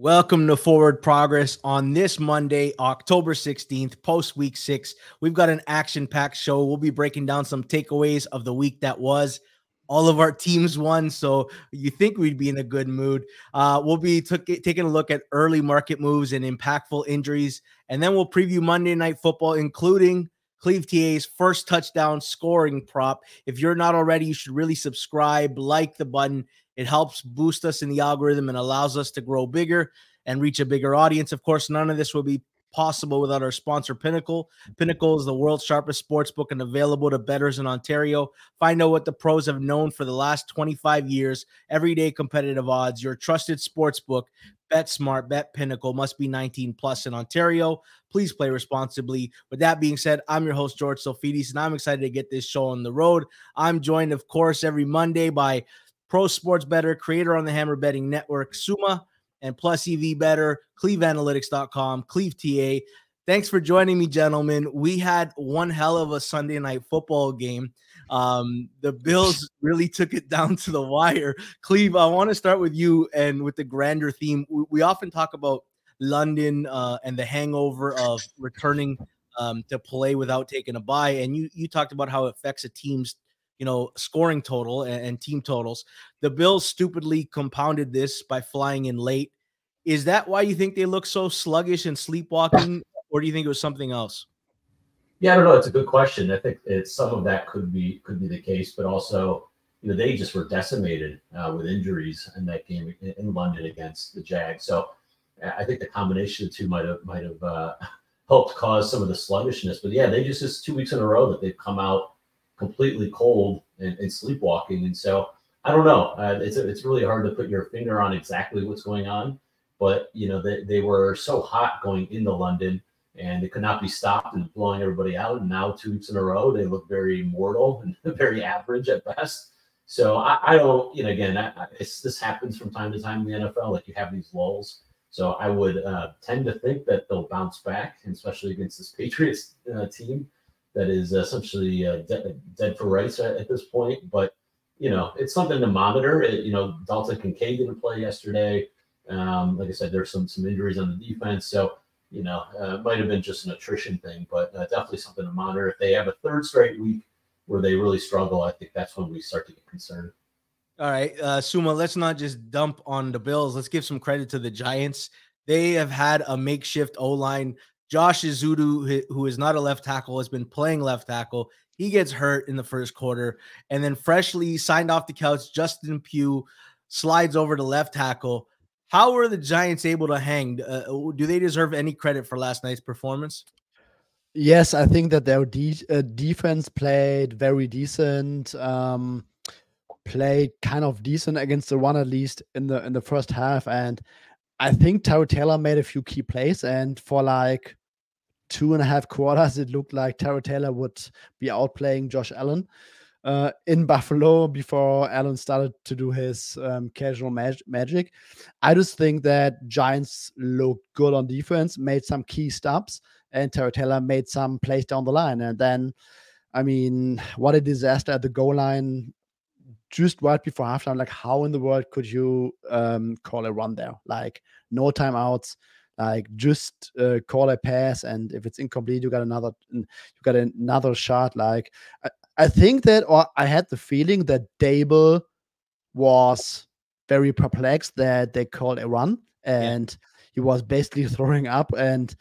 Welcome to Forward Progress on this Monday, October 16th, post week six. We've got an action packed show. We'll be breaking down some takeaways of the week that was. All of our teams won, so you think we'd be in a good mood. Uh, we'll be t- taking a look at early market moves and impactful injuries, and then we'll preview Monday Night Football, including Cleve TA's first touchdown scoring prop. If you're not already, you should really subscribe, like the button. It helps boost us in the algorithm and allows us to grow bigger and reach a bigger audience. Of course, none of this would be possible without our sponsor, Pinnacle. Pinnacle is the world's sharpest sports book and available to bettors in Ontario. Find out what the pros have known for the last 25 years. Everyday competitive odds, your trusted sports book. Bet smart, bet pinnacle, must be 19 plus in Ontario. Please play responsibly. With that being said, I'm your host, George Sofidis, and I'm excited to get this show on the road. I'm joined, of course, every Monday by Pro Sports Better, creator on the Hammer Betting Network, Suma, and Plus EV Better, CleveAnalytics.com, Cleve TA. Thanks for joining me, gentlemen. We had one hell of a Sunday night football game. Um, the Bills really took it down to the wire. Cleve, I want to start with you and with the grander theme. We, we often talk about London uh, and the hangover of returning um, to play without taking a bye, and you you talked about how it affects a team's you know, scoring total and, and, team totals. The Bills stupidly compounded this by flying in late. Is that why you think they look so sluggish and sleepwalking, or do you think it was something else? Yeah, I don't know. It's a good question. I think it's some of that could be could be the case, but also, you know, they just were decimated uh, with injuries in that game in, London against the Jags. So I think the combination of the two might have might have uh, helped cause some of the sluggishness. But yeah, they just it's two weeks in a row that they've come out completely cold and, and sleepwalking. And so I don't know. Uh, it's it's really hard to put your finger on exactly what's going on. But you know they, they were so hot going into London and they could not be stopped and blowing everybody out. And now two weeks in a row they look very mortal and very average at best. So I, I don't, you know, again, I, this happens from time to time in the NFL. Like you have these lulls. So I would uh, tend to think that they'll bounce back, especially against this Patriots uh, team that is essentially uh, de- dead for rights at, at, this point. But you know, it's something to monitor. It, you know, Dalton Kincaid didn't play yesterday. Um, like I said, there's some some injuries on the defense, so you know, uh, might have been just an attrition thing, but uh, definitely something to monitor. If they have a third straight week where they really struggle, I think that's when we start to get concerned. All right, uh, Suma, let's not just dump on the Bills. Let's give some credit to the Giants. They have had a makeshift O line Josh Ezeudu, who is not a left tackle, has been playing left tackle. He gets hurt in the first quarter, and then freshly signed off the couch, Justin Pugh slides over to left tackle. How were the Giants able to hang? Uh, do they deserve any credit for last night's performance? Yes, I think that their de- uh, defense played very decent. Um, played kind of decent against the run at least in the in the first half, and I think Tyrod Taylor made a few key plays, and for like two and a half quarters, it looked like Tyrod Taylor would be outplaying Josh Allen uh, in Buffalo before Allen started to do his um, casual mag- magic. I just think that Giants looked good on defense, made some key stops, and Tyrod Taylor made some plays down the line. And then, I mean, what a disaster at the goal line just right before halftime. Like, how in the world could you um, call a run there? Like, no timeouts like just uh, call a pass and if it's incomplete you got another you got another shot like I, I think that or I had the feeling that Daboll was very perplexed that they called a run and yeah. he was basically throwing up and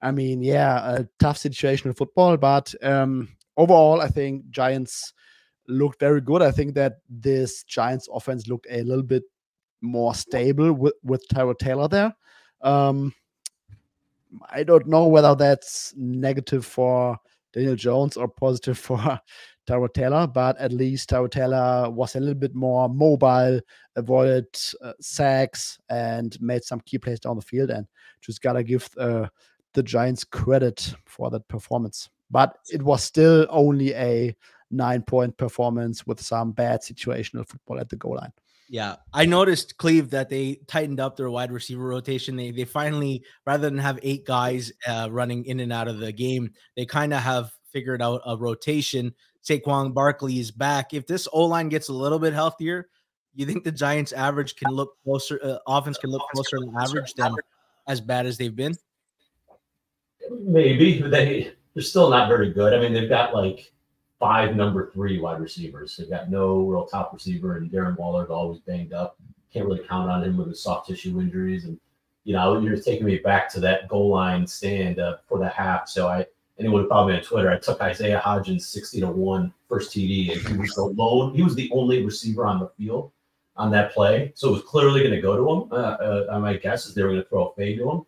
I mean yeah a tough situation in football but um overall I think Giants looked very good I think that this Giants offense looked a little bit more stable with with Tyrod Taylor there um, I don't know whether that's negative for Daniel Jones or positive for Tyrod Taylor, but at least Tyrod Taylor was a little bit more mobile, avoided uh, sacks, and made some key plays down the field. And just gotta give uh, the Giants credit for that performance. But it was still only a nine point performance with some bad situational football at the goal line. Yeah, I noticed Cleve that they tightened up their wide receiver rotation. They they finally rather than have eight guys uh, running in and out of the game, they kind of have figured out a rotation. Saquon Barkley is back. If this O line gets a little bit healthier, you think the Giants' average can look closer? Uh, offense can look closer to average than as bad as they've been. Maybe they they're still not very good. I mean, they've got like five number three wide receivers. They've got no real top receiver, and Darren Waller's always banged up. Can't really count on him with his soft tissue injuries. And you know, you're taking me back to that goal line stand uh, for the half. So I anyone who followed me on Twitter, I took Isaiah Hodgins 60 to 1 first TD, and he was the lone, he was the only receiver on the field on that play. So it was clearly going to go to him. Uh, uh, my guess is they were going to throw a fade to him.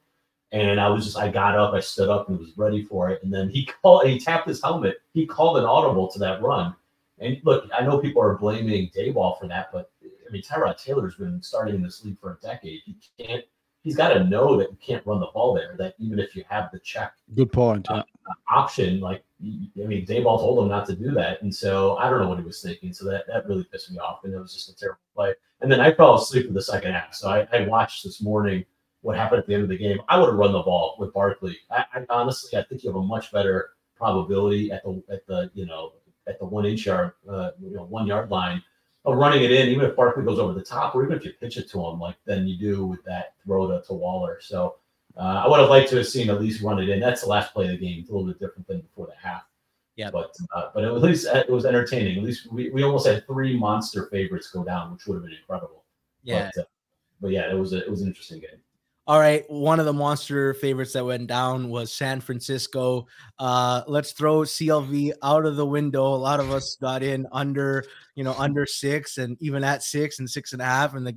And I was just, I got up, I stood up and was ready for it. And then he called, he tapped his helmet. He called an audible to that run. And look, I know people are blaming Daboll for that, but I mean, Tyrod Taylor's been starting in this league for a decade. He can't, he's got to know that you can't run the ball there, that even if you have the check. Good point. Uh, option, like, I mean, Daboll told him not to do that. And so I don't know what he was thinking. So that, that really pissed me off. And it was just a terrible play. And then I fell asleep in the second half. So I, I watched this morning what happened at the end of the game. I would have run the ball with Barkley. I, I, honestly, I think you have a much better probability at the at the you know at the one inch yard uh, you know one yard line of running it in, even if Barkley goes over the top, or even if you pitch it to him, like than you do with that throw to, to Waller. So uh, I would have liked to have seen at least run it in. That's the last play of the game. It's a little bit different than before the half. Yeah, but uh, but at least uh, it was entertaining. At least we, we almost had three monster favorites go down, which would have been incredible. Yeah, but, uh, but yeah, it was a, it was an interesting game. All right, one of the monster favorites that went down was San Francisco. Uh, let's throw CLV out of the window. A lot of us got in under, you know, under six and even at six and six and a half, and the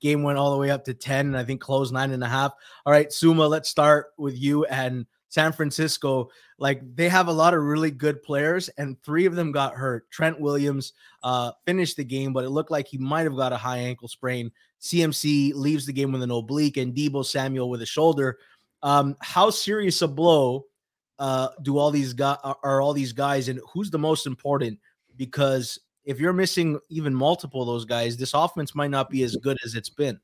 game went all the way up to 10 and I think closed nine and a half. All right, Suma, let's start with you and San Francisco. Like they have a lot of really good players, and three of them got hurt. Trent Williams uh, finished the game, but it looked like he might have got a high ankle sprain. CMC leaves the game with an oblique and Deebo Samuel with a shoulder. Um, how serious a blow uh, do all these guys are all these guys, and who's the most important? Because if you're missing even multiple of those guys, this offense might not be as good as it's been.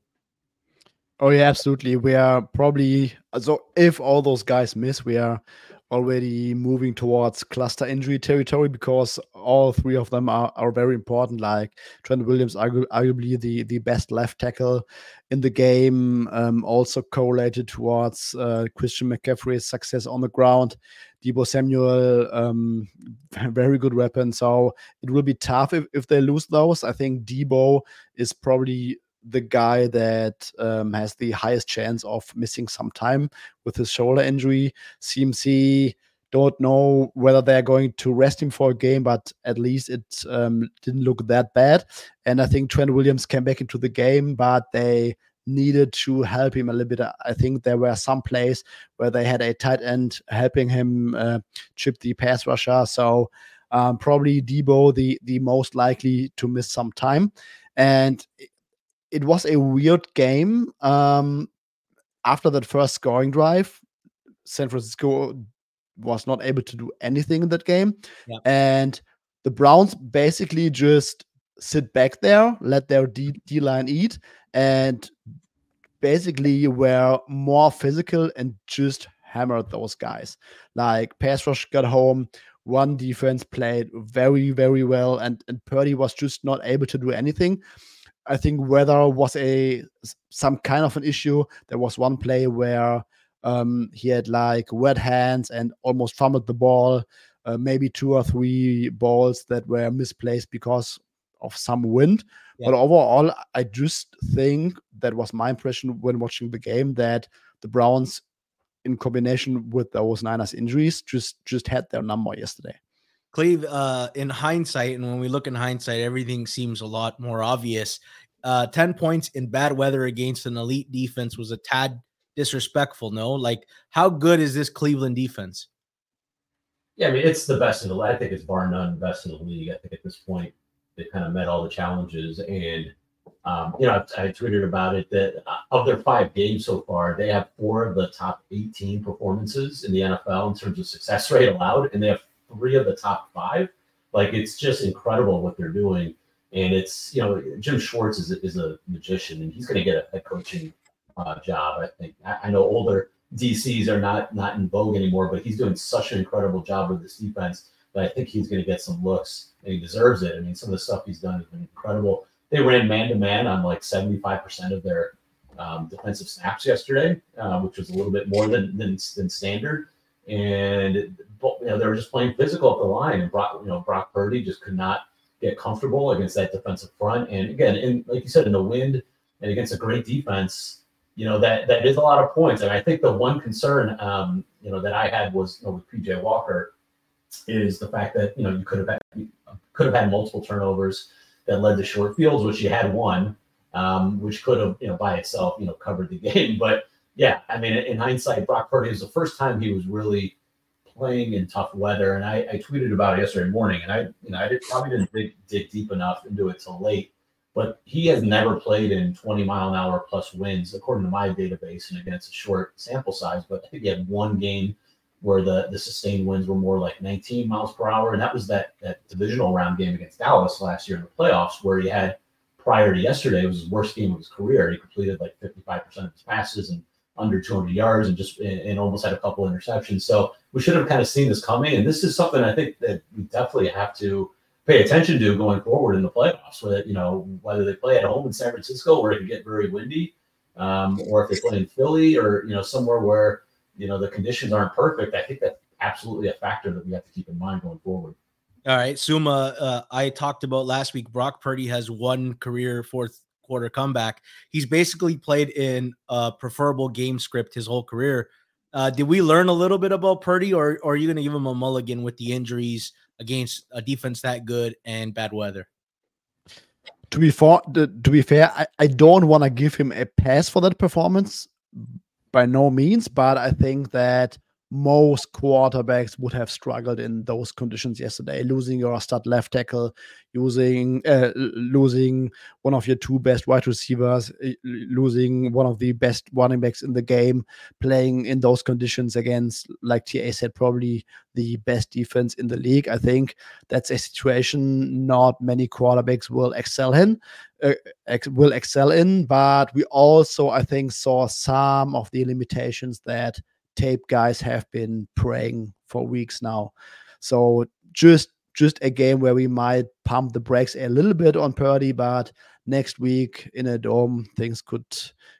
Oh yeah, absolutely. We are probably so if all those guys miss, we are already moving towards cluster injury territory because all three of them are, are very important. Like Trent Williams, argu- arguably the, the best left tackle in the game, um, also correlated towards uh, Christian McCaffrey's success on the ground. Deebo Samuel, um, very good weapon. So it will be tough if, if they lose those. I think Deebo is probably the guy that um, has the highest chance of missing some time with his shoulder injury. CMC don't know whether they're going to rest him for a game, but at least it um, didn't look that bad. And I think Trent Williams came back into the game, but they needed to help him a little bit. I think there were some plays where they had a tight end helping him uh, chip the pass rusher. So um, probably Deebo the the most likely to miss some time. And it was a weird game. Um, after that first scoring drive, San Francisco was not able to do anything in that game. Yeah. And the Browns basically just sit back there, let their D, D line eat, and basically were more physical and just hammered those guys. Like pass rush got home, one defense played very, very well, and, and Purdy was just not able to do anything. I think weather was a some kind of an issue. There was one play where um, he had like wet hands and almost fumbled the ball. Uh, maybe two or three balls that were misplaced because of some wind. Yeah. But overall, I just think that was my impression when watching the game that the Browns, in combination with those Niners injuries, just just had their number yesterday. Cleve, uh, in hindsight, and when we look in hindsight, everything seems a lot more obvious. Uh, 10 points in bad weather against an elite defense was a tad disrespectful, no? Like, how good is this Cleveland defense? Yeah, I mean it's the best in the. League. I think it's bar none best in the league. I think at this point they kind of met all the challenges, and um, you know I, I tweeted about it that uh, of their five games so far, they have four of the top 18 performances in the NFL in terms of success rate allowed, and they have three of the top five. Like it's just incredible what they're doing, and it's you know Jim Schwartz is a, is a magician, and he's going to get a head coaching uh, job. I think I, I know older DCs are not not in vogue anymore, but he's doing such an incredible job with this defense that I think he's going to get some looks and he deserves it. I mean, some of the stuff he's done has been incredible. They ran man to man on like 75% of their um, defensive snaps yesterday, uh, which was a little bit more than than, than standard. And you know, they were just playing physical up the line, and Brock, you know, Brock Purdy just could not get comfortable against that defensive front. And again, in like you said, in the wind and against a great defense, you know that that is a lot of points. And I think the one concern, um, you know, that I had was you know, with PJ Walker is the fact that you know you could have had, could have had multiple turnovers that led to short fields, which you had one, um, which could have you know by itself you know covered the game. But yeah, I mean, in hindsight, Brock Purdy was the first time he was really playing in tough weather, and I, I tweeted about it yesterday morning, and I you know I did, probably didn't dig, dig deep enough into it till late but he has never played in 20 mile an hour plus winds, according to my database, and against a short sample size. But I think he had one game where the, the sustained winds were more like 19 miles per hour. And that was that, that divisional round game against Dallas last year in the playoffs, where he had prior to yesterday, it was his worst game of his career. He completed like 55% of his passes and under 200 yards and just and almost had a couple interceptions. So we should have kind of seen this coming. And this is something I think that we definitely have to pay attention to going forward in the playoffs. Whether you know whether they play at home in San Francisco where it can get very windy, um, or if they play in Philly or you know somewhere where you know the conditions aren't perfect. I think that's absolutely a factor that we have to keep in mind going forward. All right, Suma. Uh, I talked about last week. Brock Purdy has one career fourth quarter comeback. He's basically played in a preferable game script his whole career. Uh, did we learn a little bit about Purdy, or, or are you going to give him a mulligan with the injuries against a defense that good and bad weather? To be for, to be fair, I, I don't want to give him a pass for that performance by no means, but I think that most quarterbacks would have struggled in those conditions yesterday. Losing your stud left tackle, using uh, losing one of your two best wide receivers, losing one of the best running backs in the game, playing in those conditions against, like TA said, probably the best defense in the league. I think that's a situation not many quarterbacks will excel in. Uh, will excel in, but we also, I think, saw some of the limitations that tape guys have been praying for weeks now. So just just a game where we might pump the brakes a little bit on Purdy, but next week in a dome things could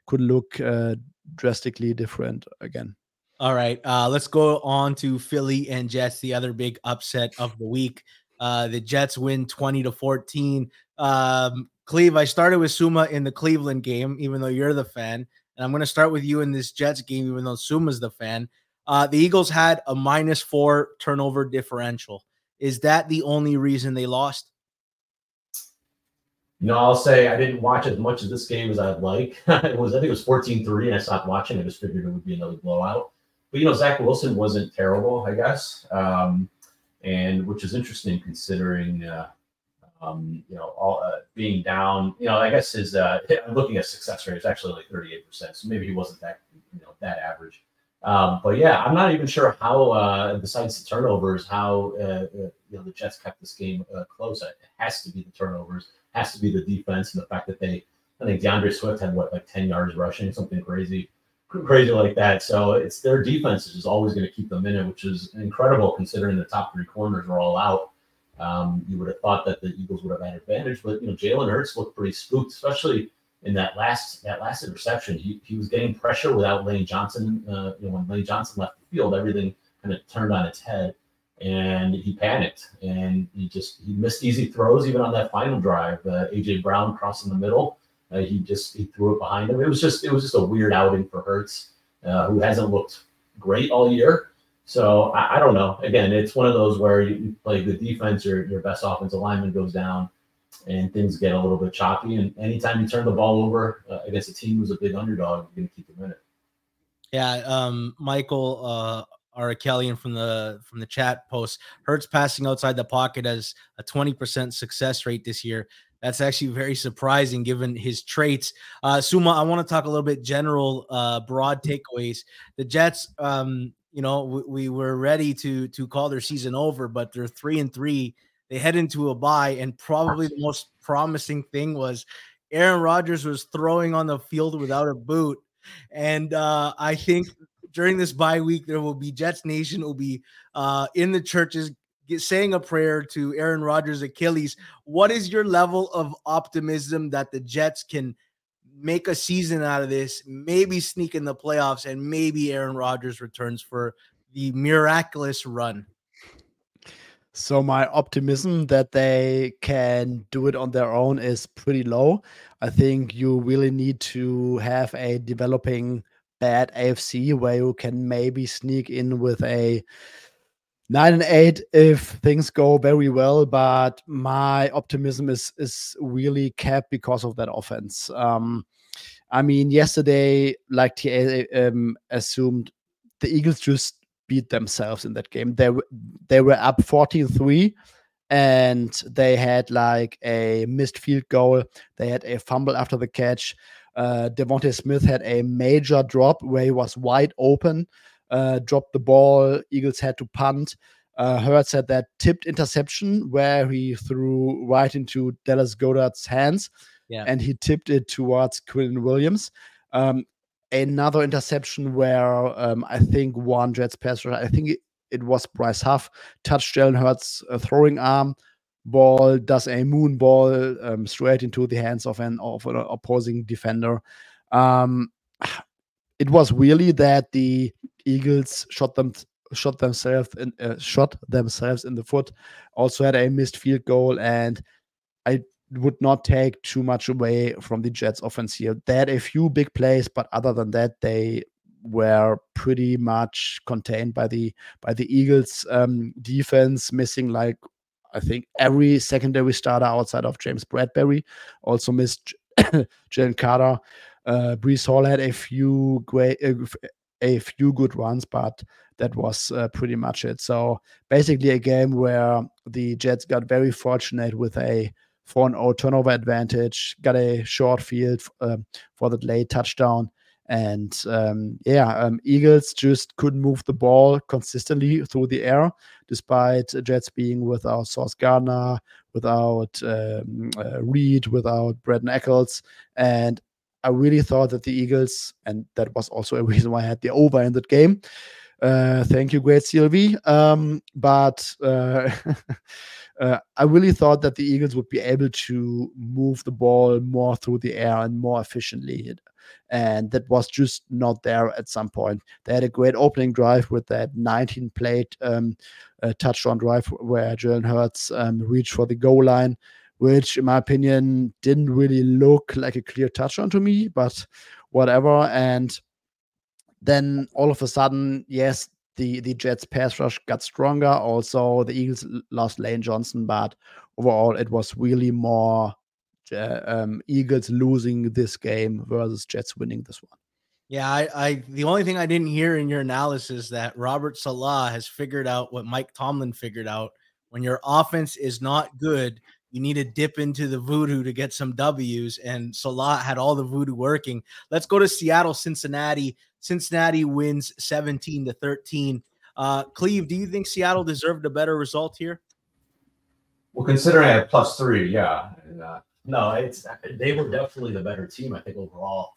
could look uh, drastically different again. All right, uh, let's go on to Philly and Jets, the other big upset of the week. Uh, the Jets win 20 to 14. Um, Cleve, I started with Suma in the Cleveland game, even though you're the fan. And I'm going to start with you in this Jets game, even though Suma's the fan. Uh, the Eagles had a minus four turnover differential. Is that the only reason they lost? No, I'll say I didn't watch as much of this game as I'd like. it was, I think it was 14 3, and I stopped watching. I just figured it would be another blowout. But, you know, Zach Wilson wasn't terrible, I guess. Um, and which is interesting considering uh, um, you know, all uh, being down, you know, I guess his uh, looking at success rate is actually like 38%. So maybe he wasn't that, you know, that average. Um, but yeah, I'm not even sure how, uh, besides the turnovers, how uh, uh you know the Jets kept this game uh, close. It has to be the turnovers, has to be the defense, and the fact that they, I think DeAndre Swift had what like 10 yards rushing, something crazy, crazy like that. So it's their defense is always going to keep them in it, which is incredible considering the top three corners are all out. Um, you would have thought that the Eagles would have had advantage, but you know Jalen Hurts looked pretty spooked, especially in that last that last interception. He, he was getting pressure without Lane Johnson. Uh, you know when Lane Johnson left the field, everything kind of turned on its head, and he panicked and he just he missed easy throws even on that final drive. Uh, AJ Brown crossing the middle, uh, he just he threw it behind him. It was just it was just a weird outing for Hurts, uh, who hasn't looked great all year. So I, I, don't know. Again, it's one of those where you, you play good defense, your your best offensive lineman goes down, and things get a little bit choppy. And anytime you turn the ball over uh, against a team who's a big underdog, you're going to keep them in it. Yeah, um, Michael, uh, Arakelian from the from the chat post. Hurts passing outside the pocket has a 20% success rate this year. That's actually very surprising given his traits. Uh, Suma, I want to talk a little bit general, uh, broad takeaways. The Jets, um, you know, we, we were ready to to call their season over, but they're three and three. They head into a bye, and probably the most promising thing was Aaron Rodgers was throwing on the field without a boot. And uh, I think during this bye week, there will be Jets Nation will be uh, in the churches get, saying a prayer to Aaron Rodgers' Achilles. What is your level of optimism that the Jets can make a season out of this, maybe sneak in the playoffs, and maybe Aaron Rodgers returns for the miraculous run? So my optimism that they can do it on their own is pretty low. I think you really need to have a developing bad AFC where you can maybe sneak in with a nine and eight if things go very well. But my optimism is is really capped because of that offense. Um, I mean, yesterday, like TA um, assumed, the Eagles just beat themselves in that game. They they were up 14-3 and they had like a missed field goal. They had a fumble after the catch. Uh, DeVonta Smith had a major drop where he was wide open, uh, dropped the ball. Eagles had to punt. Uh, Hurts had that tipped interception where he threw right into Dallas Goedert's hands, yeah. and he tipped it towards Quinnen Williams. Um, another interception where um, I think one Jets pass I think it, it, was Bryce Huff touched Jalen Hurts' uh, throwing arm. Ball does a moon ball um, straight into the hands of an of an opposing defender. Um, it was really that the Eagles shot them shot themselves in uh, shot themselves in the foot. Also had a missed field goal, and I would not take too much away from the Jets offense here. They had a few big plays, but other than that, they were pretty much contained by the by the Eagles um, defense, missing like I think every secondary starter outside of James Bradberry. Also missed Jalen Carter. Uh, Breece Hall had a few great, uh, a few good runs, but that was uh, pretty much it. So basically, a game where the Jets got very fortunate with a 4 0 turnover advantage, got a short field uh, for the late touchdown. And um, yeah, um, Eagles just couldn't move the ball consistently through the air, despite Jets being without Sauce Gardner, without um, uh, Reed, without Brandin Echols. And I really thought that the Eagles, and that was also a reason why I had the over in that game. Uh, thank you, great CLV. Um, but uh, uh, I really thought that the Eagles would be able to move the ball more through the air and more efficiently. And that was just not there at some point. They had a great opening drive with that 19 plate um, uh, touchdown drive where Jalen Hurts um, reached for the goal line, which, in my opinion, didn't really look like a clear touchdown to me, but whatever. And then all of a sudden, yes, the the Jets pass rush got stronger. Also, the Eagles lost Lane Johnson, but overall, it was really more uh, um, Eagles losing this game versus Jets winning this one. Yeah, I, I the only thing I didn't hear in your analysis that Robert Saleh has figured out what Mike Tomlin figured out. When your offense is not good, you need to dip into the voodoo to get some W's. And Saleh had all the voodoo working. Let's go to Seattle, Cincinnati. Cincinnati wins 17 to 13. Uh, Cleve, do you think Seattle deserved a better result here? Well, considering I have plus three, yeah. Uh, no, it's they were definitely the better team. I think overall,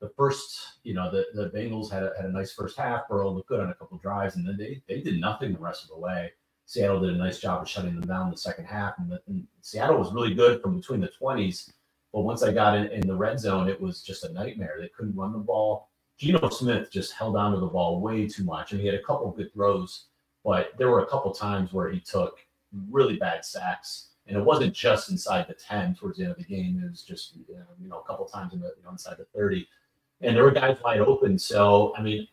the first, you know, the, the Bengals had a, had a nice first half. Burrow looked good on a couple drives, and then they they did nothing the rest of the way. Seattle did a nice job of shutting them down in the second half, and, the, and Seattle was really good from between the twenties. But once I got in, in the red zone, it was just a nightmare. They couldn't run the ball. Geno Smith just held on to the ball way too much. and he had a couple of good throws, but there were a couple times where he took really bad sacks. And it wasn't just inside the 10 towards the end of the game. It was just, you know, a couple times in the, you know, inside the 30. And there were guys wide open. So, I mean,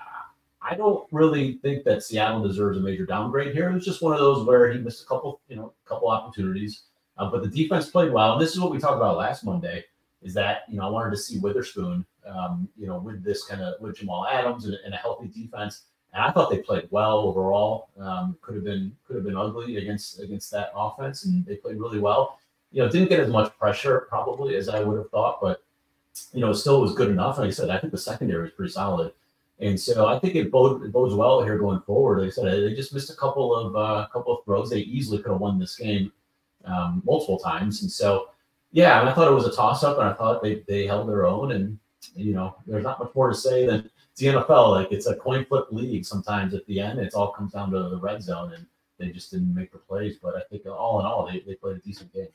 I don't really think that Seattle deserves a major downgrade here. It was just one of those where he missed a couple, you know, a couple opportunities. Uh, but the defense played well. And this is what we talked about last Monday is that, you know, I wanted to see Witherspoon um, you know, with this kind of with Jamal Adams and, and, a healthy defense, And I thought they played well overall. Um, could have been could have been ugly against against that offense, and they played really well. You know, didn't get as much pressure probably as I would have thought, but you know, still was good enough. Like I said, I think the secondary was pretty solid. And so I think it, bode, it bodes well here going forward. Like I said, they just missed a couple of uh, couple of throws. They easily could have won this game um, multiple times. And so, yeah, I thought it was a toss up, and I thought they they held their own. And you know, there's not much more to say than the NFL. Like it's a coin flip league. Sometimes at the end, it all comes down to the red zone, and they just didn't make the plays. But I think all in all, they, they played a decent game.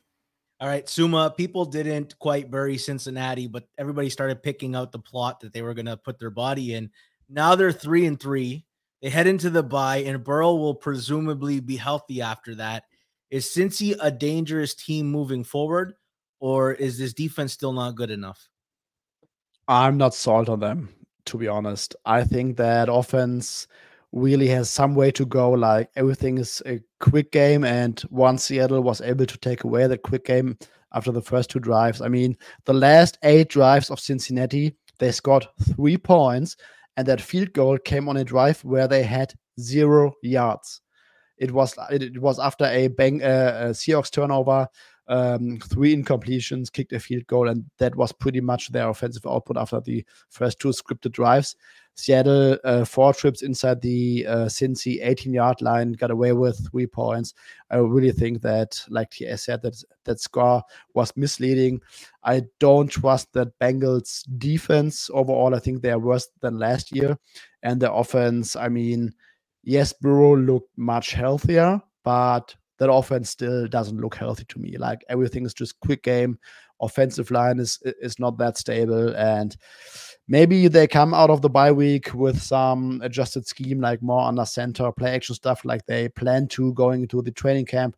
All right, Suma, people didn't quite bury Cincinnati, but everybody started picking out the plot that they were going to put their body in. Now they're three and three. They head into the bye, and Burrow will presumably be healthy after that. Is Cincy a dangerous team moving forward, or is this defense still not good enough? I'm not sold on them, to be honest. I think that offense really has some way to go. Like everything is a quick game, and once Seattle was able to take away that quick game after the first two drives, I mean, the last eight drives of Cincinnati, they scored three points, and that field goal came on a drive where they had zero yards. It was it, was after a bang uh, a Seahawks turnover, um, three incompletions, kicked a field goal, and that was pretty much their offensive output after the first two scripted drives. Seattle uh, four trips inside the uh, Cincy 18 yard line, got away with three points. I really think that, like TS said, that that score was misleading. I don't trust that Bengals defense overall. I think they are worse than last year, and the offense. I mean, yes, Burrow looked much healthier, but that offense still doesn't look healthy to me. Like everything is just quick game. Offensive line is is not that stable, and maybe they come out of the bye week with some adjusted scheme, like more under center, play action stuff, like they plan to going into the training camp.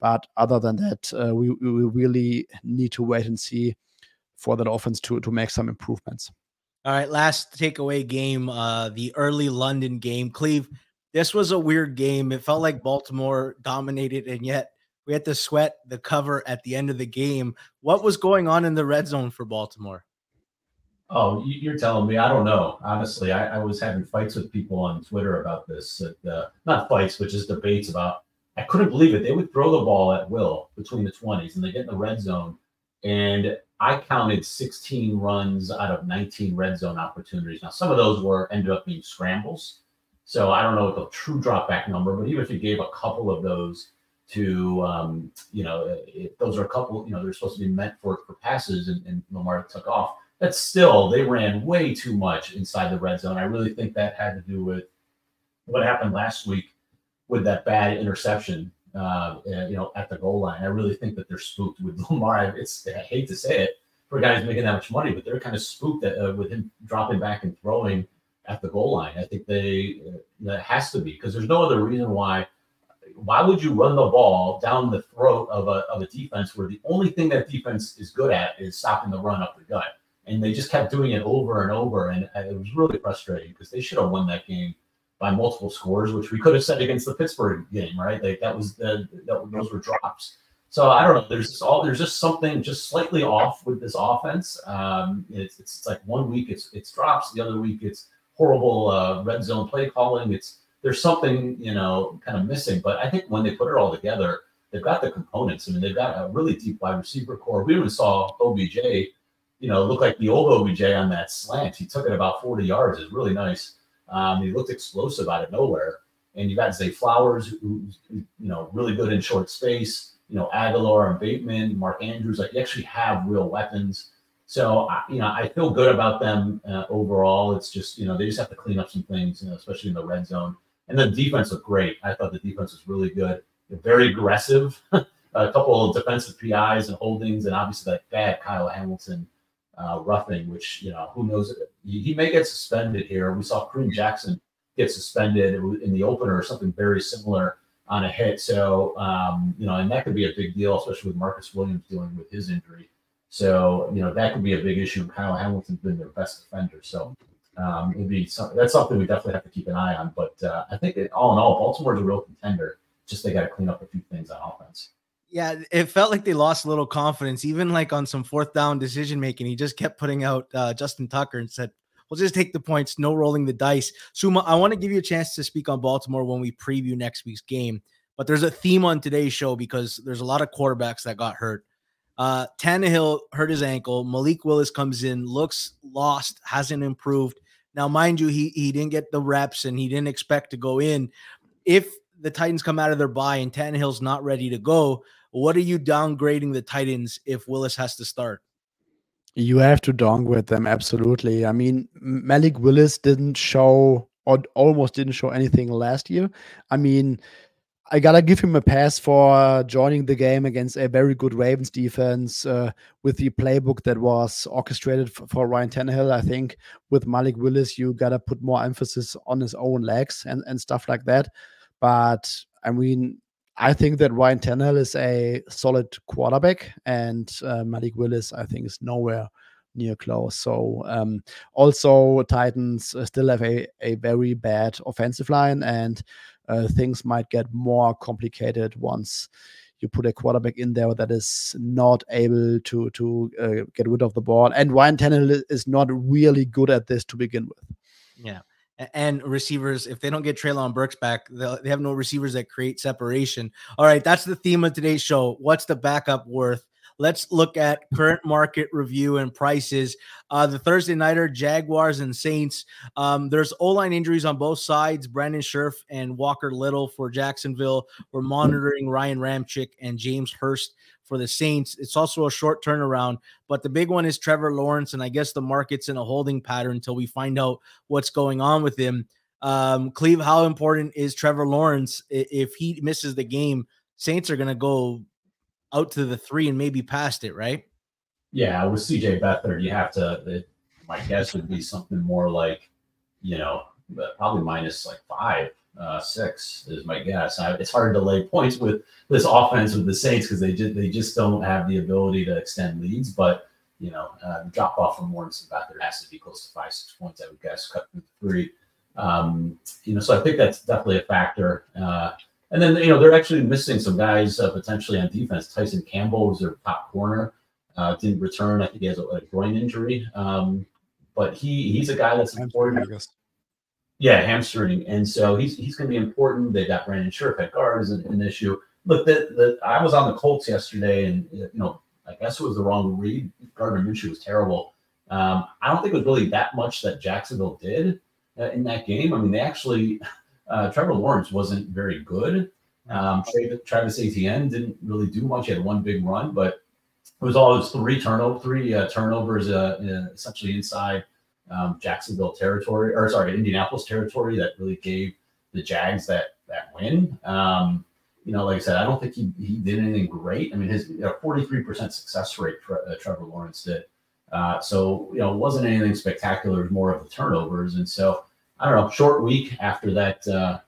But other than that, uh, we, we really need to wait and see for that offense to to make some improvements. All right, last takeaway game, uh, the early London game. Cleve, this was a weird game. It felt like Baltimore dominated, and yet we had to sweat the cover at the end of the game. What was going on in the red zone for Baltimore? Oh, you're telling me? I don't know. Honestly, I, I was having fights with people on Twitter about this. Uh, not fights, but just debates about. I couldn't believe it. They would throw the ball at will between the 20s, and they get in the red zone. And I counted 16 runs out of 19 red zone opportunities. Now, some of those were ended up being scrambles. So I don't know what the true drop back number, but even if you gave a couple of those to, um, you know, those are a couple, you know, they're supposed to be meant for, for passes, and, and Lamar took off that's still they ran way too much inside the red zone. I really think that had to do with what happened last week with that bad interception, uh, you know, at the goal line. I really think that they're spooked with Lamar. It's I hate to say it for guys making that much money, but they're kind of spooked at, uh, with him dropping back and throwing at the goal line. I think they that has to be because there's no other reason why. Why would you run the ball down the throat of a, of a defense where the only thing that defense is good at is stopping the run up the gut? and they just kept doing it over and over, and it was really frustrating because they should have won that game by multiple scores, which we could have said against the Pittsburgh game, right? Like that was the that, those were drops. So I don't know. There's just all there's just something just slightly off with this offense. Um, it's, it's, it's like one week it's it's drops, the other week it's horrible uh, red zone play calling. It's there's something you know kind of missing. But I think when they put it all together, they've got the components. I mean, they've got a really deep wide receiver corps. We even saw OBJ you know, looked like the old OBJ on that slant. He took it about 40 yards. It's really nice. Um, he looked explosive out of nowhere. And you got Zay Flowers, who's you know really good in short space. You know, Agholor and Bateman, Mark Andrews. Like you actually have real weapons. So you know, I feel good about them uh, overall. It's just you know they just have to clean up some things, you know, especially in the red zone. And the defense looked great. I thought the defense was really good. They're very aggressive. a couple of defensive PIs and holdings, and obviously that bad Kyle Hamilton uh, roughing, which you know who knows he may get suspended here. We saw Kareem Jackson get suspended in the opener or something very similar on a hit. So um, you know, and that could be a big deal, especially with Marcus Williams dealing with his injury. So you know that could be a big issue. Kyle Hamilton's been their best defender, so um, it'd be some, that's something we definitely have to keep an eye on. But uh, I think all in all, Baltimore's a real contender. Just they got to clean up a few things on offense. Yeah, it felt like they lost a little confidence, even like on some fourth down decision making. He just kept putting out uh, Justin Tucker and said, we'll just take the points, no rolling the dice. Suma, I want to give you a chance to speak on Baltimore when we preview next week's game. But there's a theme on today's show because there's a lot of quarterbacks that got hurt. Uh, Tannehill hurt his ankle. Malik Willis comes in, looks lost, hasn't improved. Now, mind you, he he didn't get the reps and he didn't expect to go in. If the Titans come out of their bye and Tannehill's not ready to go, what are you downgrading the Titans if Willis has to start? You have to downgrade them absolutely. I mean, Malik Willis didn't show or almost didn't show anything last year. I mean, I gotta give him a pass for joining the game against a very good Ravens defense uh, with the playbook that was orchestrated for, for, Ryan Tannehill. I think with Malik Willis, you gotta put more emphasis on his own legs and, and stuff like that. But I mean, I think that Ryan Tannehill is a solid quarterback, and uh, Malik Willis, I think, is nowhere near close. So um, also Titans still have a, a very bad offensive line, and uh, things might get more complicated once you put a quarterback in there that is not able to to uh, get rid of the ball. And Ryan Tannehill is not really good at this to begin with. Yeah. And receivers, if they don't get Treylon Burks back, they have no receivers that create separation. All right, that's the theme of today's show. What's the backup worth? Let's look at current market review and prices. Uh, the Thursday nighter, Jaguars and Saints. Um, there's O line injuries on both sides. Brandon Scherff and Walker Little for Jacksonville. We're monitoring Ryan Ramczyk and James Hurst for the Saints. It's also a short turnaround, but the big one is Trevor Lawrence, and I guess the market's in a holding pattern until we find out what's going on with him. Um, Cleve, how important is Trevor Lawrence? If he misses the game, Saints are going to go out to the three and maybe past it, right? Yeah, with CJ Beathard, you have to. It, my guess would be something more like, you know, probably minus like five, uh, six is my guess. I, it's hard to lay points with this offense with the Saints because they just they just don't have the ability to extend leads. But you know, uh, drop off from Lawrence and Beathard has to be close to five, six points. I would guess cut through three. Um, you know, so I think that's definitely a factor. Uh, and then, you know, they're actually missing some guys uh, potentially on defense. Tyson Campbell was their top corner, uh, didn't return. I think he has a, a groin injury. Um, but he he's a guy that's important. Yeah, hamstring. And so he's he's going to be important. They got Brandon Scherff at guard is an, an issue. Look, the, the, I was on the Colts yesterday, and you know, I guess it was the wrong read. Gardner Minshew was terrible. Um, I don't think it was really that much that Jacksonville did uh, in that game. I mean, they actually uh, Trevor Lawrence wasn't very good. Um, Travis Etienne didn't really do much. He had one big run, but it was all three turnover, three uh, turnovers, uh, essentially inside um, Jacksonville territory, or sorry, Indianapolis territory. That really gave the Jags that that win. Um, you know, like I said, I don't think he, he did anything great. I mean, his 43% success rate, uh, Trevor Lawrence did. Uh, so, you know, it wasn't anything spectacular, it was more of the turnovers. And so, I don't know, short week after that uh,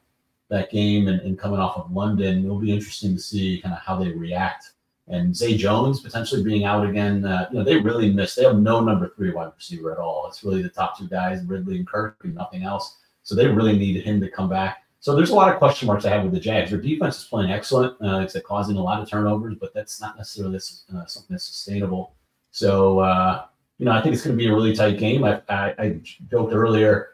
that game and, and, coming off of London. It'll be interesting to see kind of how they react. And Zay Jones potentially being out again. Uh, you know, they really missed. They have no number three wide receiver at all. It's really the top two guys, Ridley and Kirk, and nothing else. So they really need him to come back. So there's a lot of question marks I have with the Jags. Their defense is playing excellent. Uh, it's causing a lot of turnovers, but that's not necessarily uh, something that's sustainable. So uh, you know, I think it's going to be a really tight game. I, I, I joked earlier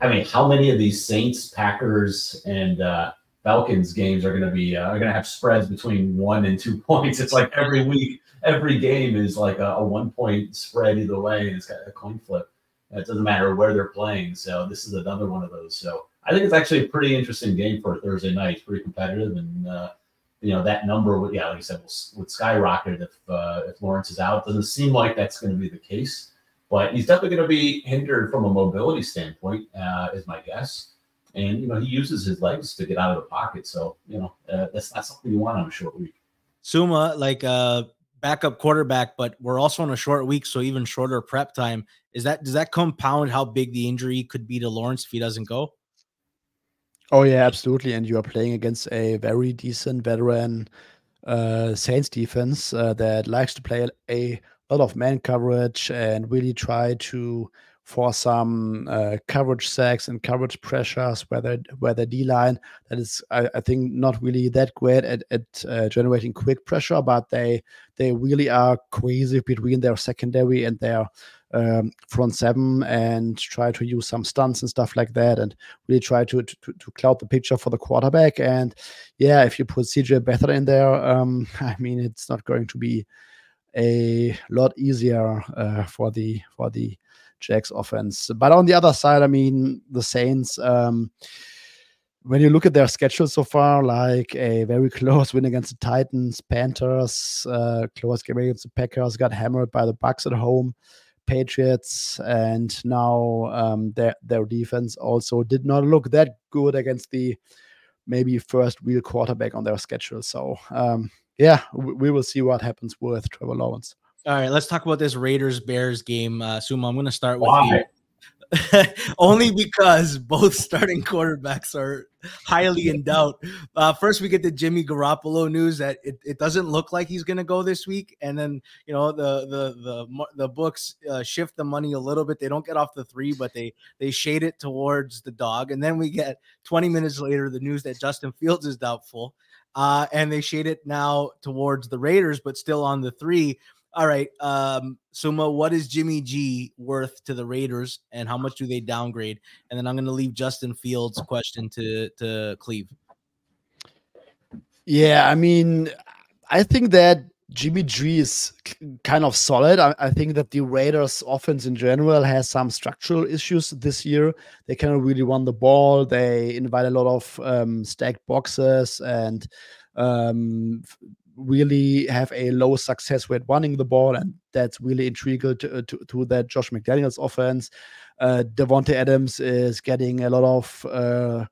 I mean, how many of these Saints, Packers, and uh, Falcons games are going to be uh, are going to have spreads between one and two points? It's like every week, every game is like a, a one point spread either way, and it's got a coin flip. It doesn't matter where they're playing. So this is another one of those. So I think it's actually a pretty interesting game for Thursday night. It's pretty competitive, and uh, you know that number would, yeah, like I said, would, would skyrocket if uh, if Lawrence is out. Doesn't seem like that's going to be the case but he's definitely going to be hindered from a mobility standpoint, uh, is my guess. And you know, he uses his legs to get out of the pocket, so you know uh, that's not something you want on a short week. Suma, like a uh, backup quarterback, but we're also on a short week, so even shorter prep time. Is that does that compound how big the injury could be to Lawrence if he doesn't go? Oh yeah, absolutely. And you are playing against a very decent veteran uh, Saints defense uh, that likes to play a a lot of man coverage and really try to force some uh, coverage sacks and coverage pressures where the where D line that is I, I, think not really that great at, at uh, generating quick pressure, but they they really are crazy between their secondary and their um, front seven and try to use some stunts and stuff like that, and really try to to, to cloud the picture for the quarterback. And yeah, if you put CJ Beathard in there, um, I mean, it's not going to be a lot easier uh, for the for the Jags offense. But on the other side, I mean, the Saints. Um, when you look at their schedule so far, like a very close win against the Titans, Panthers, uh, close game against the Packers, got hammered by the Bucs at home, Patriots, and now um, their their defense also did not look that good against the maybe first real quarterback on their schedule. So um, yeah, we, we will see what happens with Trevor Lawrence. All right, let's talk about this Raiders Bears game. Uh, Suma, I'm going to start with Why? you. Only because both starting quarterbacks are highly in doubt. Uh, first, we get the Jimmy Garoppolo news that it, it doesn't look like he's going to go this week, and then you know the the the the books uh, shift the money a little bit. They don't get off the three, but they they shade it towards the dog, and then we get 20 minutes later the news that Justin Fields is doubtful, uh, and they shade it now towards the Raiders, but still on the three. All right, um, Suma, what is Jimmy G worth to the Raiders, and how much do they downgrade? And then I'm going to leave Justin Fields' question to to Cleve. Yeah, I mean, I think that Jimmy G is kind of solid. I, I, think that the Raiders' offense in general has some structural issues this year. They cannot really run the ball. They invite a lot of um, stacked boxes and um, really have a low success rate running the ball, and that's really integral to, to, to that Josh McDaniels offense. Uh, Davante Adams is getting a lot of uh,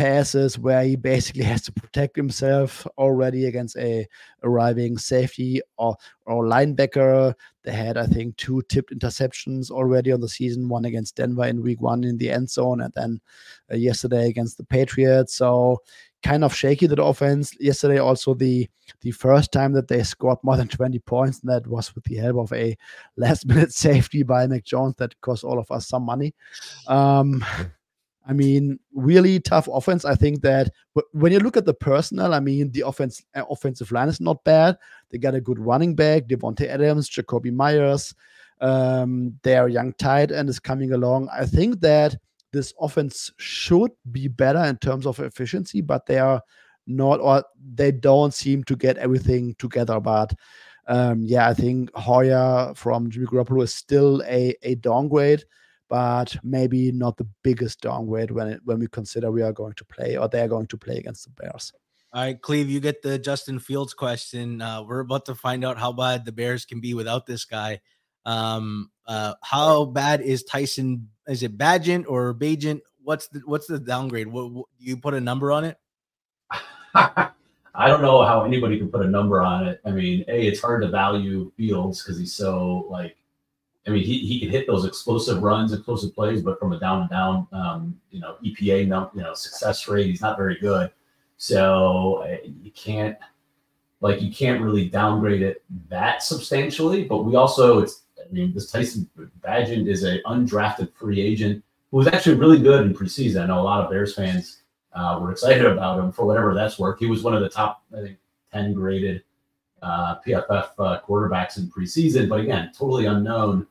passes where he basically has to protect himself already against a arriving safety or or linebacker. They had, I think, two tipped interceptions already on the season. One against Denver in Week One in the end zone, and then uh, yesterday against the Patriots. So kind of shaky the offense yesterday. Also, the the first time that they scored more than 20 points, and that was with the help of a last minute safety by Mac Jones that cost all of us some money. Um, I mean, really tough offense. I think that when you look at the personnel, I mean, the offense uh, offensive line is not bad. They got a good running back, Davante Adams, Jakobi Meyers. Um, their young tight end is coming along. I think that this offense should be better in terms of efficiency, but they are not, or they don't seem to get everything together. But um, yeah, I think Hoyer from Jimmy Garoppolo is still a, a downgrade, but maybe not the biggest downgrade when it, when we consider we are going to play or they are going to play against the Bears. All right, Cleve, you get the Justin Fields question. Uh, we're about to find out how bad the Bears can be without this guy. Um, uh, how bad is Tyson? Is it Bagent or Bagent? What's the what's the downgrade? What, what you put a number on it? I don't know how anybody can put a number on it. I mean, a it's hard to value Fields because he's so like. I mean, he, he can hit those explosive runs, explosive plays, but from a down and down, um, you know, EPA, you know, success rate, he's not very good. So uh, you can't, like, you can't really downgrade it that substantially. But we also, it's I mean, this Tyson Bagent is an undrafted free agent who was actually really good in preseason. I know a lot of Bears fans uh, were excited about him for whatever that's worth. He was one of the top, I think, 10 graded uh, PFF uh, quarterbacks in preseason, but again, totally unknown.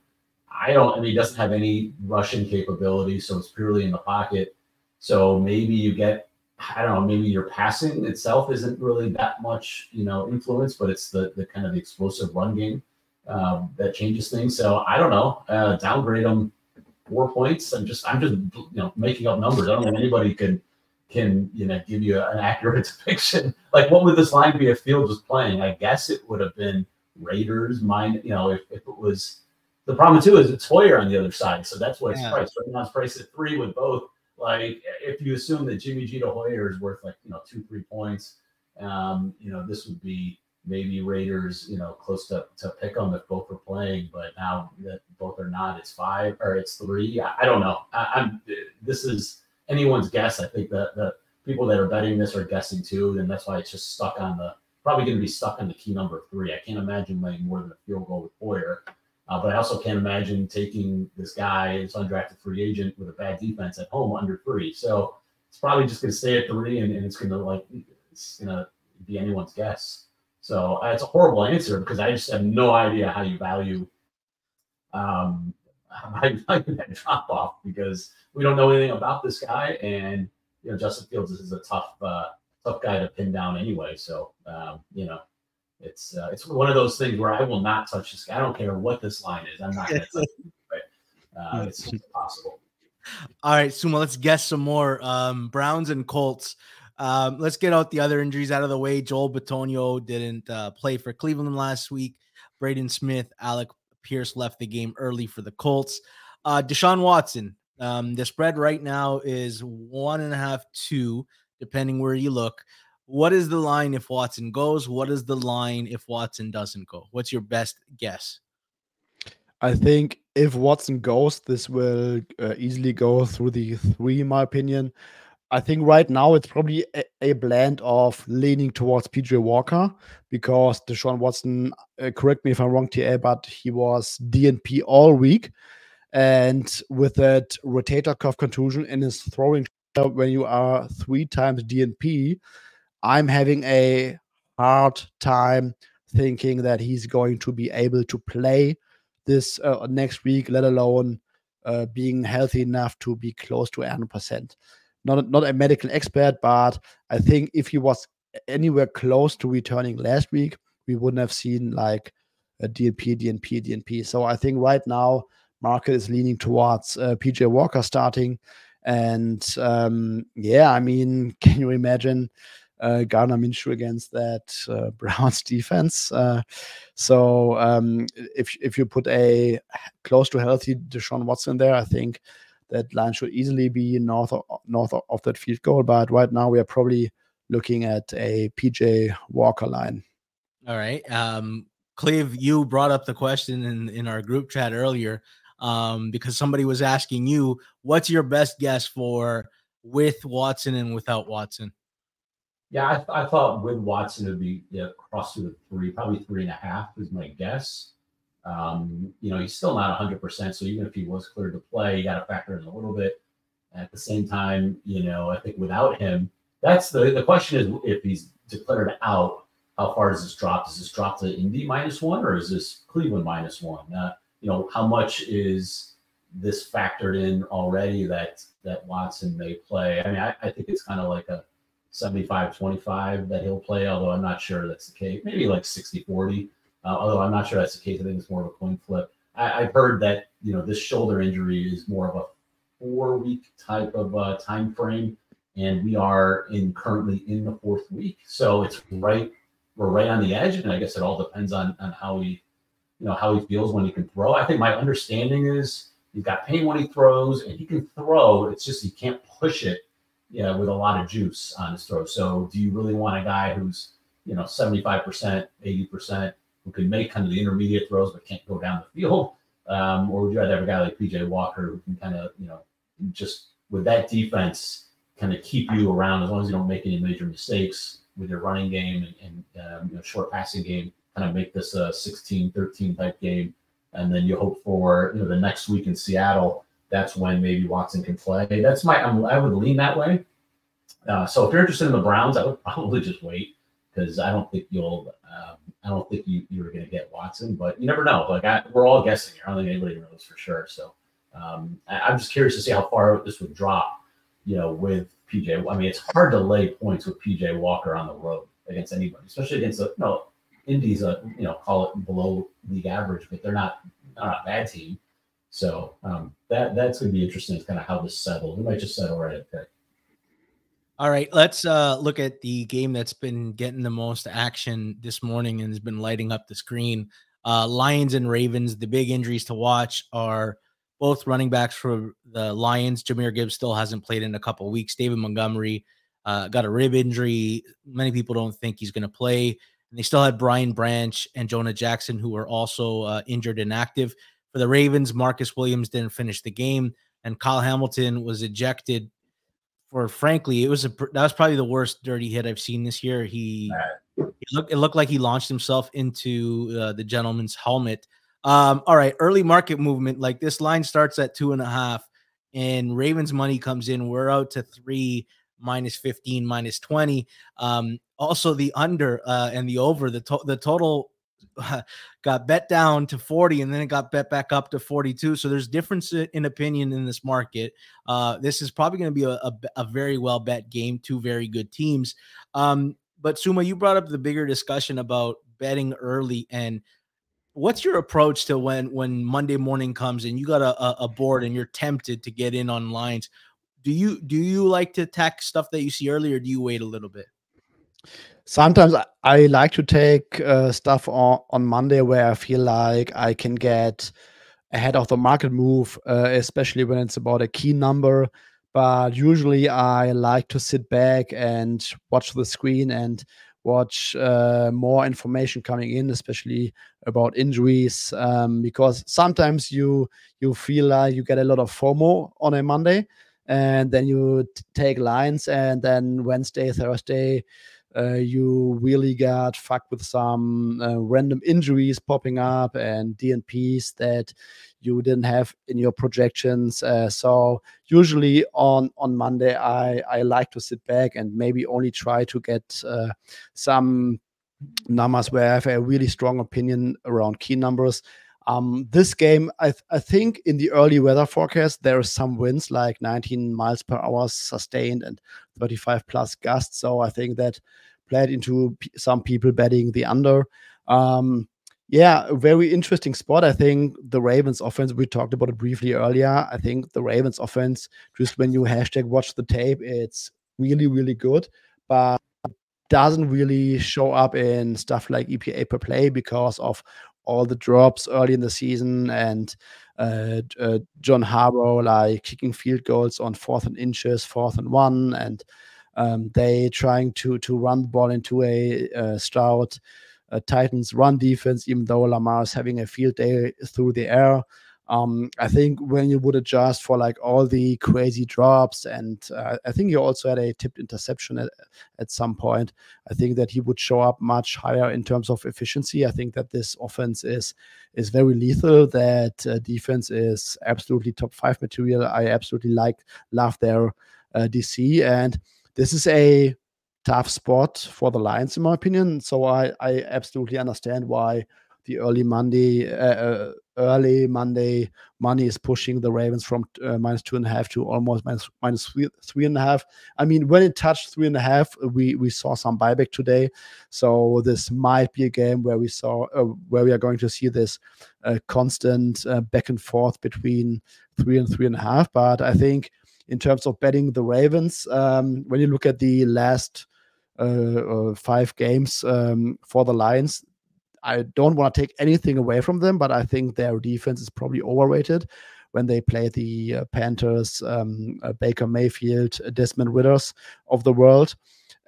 I don't, I mean, he doesn't have any rushing capability, so it's purely in the pocket. So maybe you get, I don't know, maybe your passing itself isn't really that much, you know, influence, but it's the the kind of the explosive run game um, that changes things. So I don't know. Uh, downgrade them four points. I'm just I'm just you know making up numbers. I don't think anybody can can you know give you an accurate depiction. Like what would this line be if Fields was playing? I guess it would have been Raiders. Mind you know if, if it was the problem too is it's Hoyer on the other side, so that's what it's yeah. priced. Right now it's priced at three with both. Like if you assume that Jimmy G to Hoyer is worth like you know two three points, um, you know this would be maybe Raiders, you know, close to, to pick them if both are playing, but now that both are not, it's five or it's three. I, I don't know. I, am this is anyone's guess. I think that the people that are betting this are guessing too, and that's why it's just stuck on the probably going to be stuck on the key number three. I can't imagine laying more than a field goal with Hoyer. Uh, but I also can't imagine taking this guy, this undrafted free agent with a bad defense at home under three. So it's probably just going to stay at three, and, and it's going to like it's going to be anyone's guess. So uh, it's a horrible answer because I just have no idea how you value um, how you like that drop off because we don't know anything about this guy, and you know Justin Fields is a tough uh, tough guy to pin down anyway. So um, you know. It's uh, it's one of those things where I will not touch this. I don't care what this line is. I'm not going to touch it. Right? Uh, it's impossible. All right, Suma, let's guess some more. Um, Browns and Colts. Um, let's get out the other injuries out of the way. Joel Bitonio didn't uh, play for Cleveland last week. Braden Smith, Alec Pierce left the game early for the Colts. Uh, Deshaun Watson. Um, the spread right now is one and a half, two, depending where you look. What is the line if Watson goes? What is the line if Watson doesn't go? What's your best guess? I think if Watson goes, this will uh, easily go through the three, in my opinion. I think right now it's probably a, a, blend of leaning towards PJ Walker because Deshaun Watson, uh, correct me if I'm wrong, TA, but he was DNP all week. And with that rotator cuff contusion in his throwing, when you are three times DNP, I'm having a hard time thinking that he's going to be able to play this uh, next week, let alone uh, being healthy enough to be close to 100% not not a medical expert, but I think if he was anywhere close to returning last week, we wouldn't have seen like a DNP, DNP, DNP. So I think right now market is leaning towards uh, PJ Walker starting, and um, yeah, I mean, can you imagine? Uh, Gardner Minshew against that uh, Browns defense. Uh, so um, if if you put a close to healthy Deshaun Watson there, I think that line should easily be north of, north of that field goal. But right now we are probably looking at a PJ Walker line. All right. Um, Cleve, you brought up the question in, in our group chat earlier um, because somebody was asking you, what's your best guess for with Watson and without Watson? Yeah, I, th- I thought with Watson it would be yeah, cross to the three, probably three and a half is my guess. Um, you know, he's still not 100%. So even if he was cleared to play, you got to factor in a little bit. At the same time, you know, I think without him, that's the the question is if he's declared out, how far does this drop? Does this drop to Indy minus one or is this Cleveland minus one? Uh, you know, how much is this factored in already that that Watson may play? I mean, I, I think it's kind of like a 75 25 that he'll play, although I'm not sure that's the case. Maybe like 60 40. Uh, although I'm not sure that's the case. I think it's more of a coin flip. I, have heard that you know this shoulder injury is more of a four week type of uh, time frame, and we are in currently in the fourth week, so it's right we're right on the edge, and I guess it all depends on on how he you know how he feels when he can throw. I think my understanding is he's got pain when he throws, and he can throw. It's just he can't push it yeah, with a lot of juice on his throw. So do you really want a guy who's you know 75%, 80%? who can make kind of the intermediate throws but can't go down the field? Um, or would you rather have a guy like PJ Walker who can kind of, you know, just with that defense kind of keep you around as long as you don't make any major mistakes with your running game and, and um, you know, short passing game, kind of make this a 16 13 type game. And then you hope for, you know, the next week in Seattle, that's when maybe Watson can play. That's my, I'm, i would lean that way. Uh, so if you're interested in the Browns, I would probably just wait because I don't think you'll um, I don't think you you were going to get Watson, but you never know. Like I, we're all guessing here. I don't think anybody knows for sure. So um, I, am just curious to see how far this would drop. You know, with PJ. I mean, it's hard to lay points with PJ Walker on the road against anybody, especially against a you know Indy's a you know call it below league average, but they're not not a bad team. So um, that that's going to be interesting. Kind of how this settles. We might just settle right at pick. All right, let's uh, look at the game that's been getting the most action this morning and has been lighting up the screen. Uh, Lions and Ravens. The big injuries to watch are both running backs for the Lions. Jahmyr Gibbs still hasn't played in a couple weeks. David Montgomery uh, got a rib injury. Many people don't think he's going to play. And they still had Brian Branch and Jonah Jackson, who were also uh, injured and active. For the Ravens, Marcus Williams didn't finish the game, and Kyle Hamilton was ejected for frankly, it was a that was probably the worst dirty hit I've seen this year. He, looked it looked like he launched himself into uh, the gentleman's helmet. Um, all right, early market movement like this line starts at two and a half, and Ravens money comes in. We're out to three minus 15 minus 20 um also the under uh and the over the to- the total got bet down to 40 and then it got bet back up to 42 so there's difference in opinion in this market. Uh, this is probably going to be a, a, a, very well bet game two very good teams. Um, but suma you brought up the bigger discussion about betting early and what's your approach to when when monday morning comes and you got a, a board and you're tempted to get in on lines? Do you do you like to attack stuff that you see early or do you wait a little bit sometimes I like to take uh, stuff on, on Monday where I feel like I can get ahead of the market move, uh, especially when it's about a key number. But usually I like to sit back and watch the screen and watch uh, more information coming in, especially about injuries, um, because sometimes you you feel like you get a lot of FOMO on a Monday, and then you t- take lines, and then Wednesday, Thursday uh, you really got fucked with some uh, random injuries popping up and DNPs that you didn't have in your projections. Uh, so usually on on Monday, I I like to sit back and maybe only try to get uh, some numbers where I have a really strong opinion around key numbers. Um, this game, I, th- I think in the early weather forecast, there are some winds like 19 miles per hour sustained and 35 plus gusts. So I think that played into some people betting the under. Um, yeah, very interesting spot. I think the Ravens offense, we talked about it briefly earlier. I think the Ravens offense, just when you hashtag watch the tape, it's really, really good. But doesn't really show up in stuff like EPA per play because of all the drops early in the season and uh, uh, John Harbaugh like kicking field goals on fourth and inches, fourth and one, and um, they trying to to run the ball into a, a stout uh, Titans run defense, even though Lamar is having a field day through the air. Um, I think when you would adjust for like all the crazy drops, and uh, I think he also had a tipped interception at, at some point. I think that he would show up much higher in terms of efficiency. I think that this offense is is very lethal. That uh, defense is absolutely top five material. I absolutely like love their uh, DC, and this is a tough spot for the Lions, in my opinion. So I I absolutely understand why the early Monday, uh, uh, early Monday money is pushing the Ravens from uh, minus two and a half to almost minus, minus three, three and a half. I mean, when it touched three and a half, we we saw some buyback today. So this might be a game where we saw uh, where we are going to see this uh, constant uh, back and forth between three and three and a half. But I think in terms of betting the Ravens, um, when you look at the last uh, uh, five games um, for the Lions, I don't want to take anything away from them, but I think their defense is probably overrated when they play the uh, Panthers, um, uh, Baker Mayfield, uh, Desmond Ridders of the world.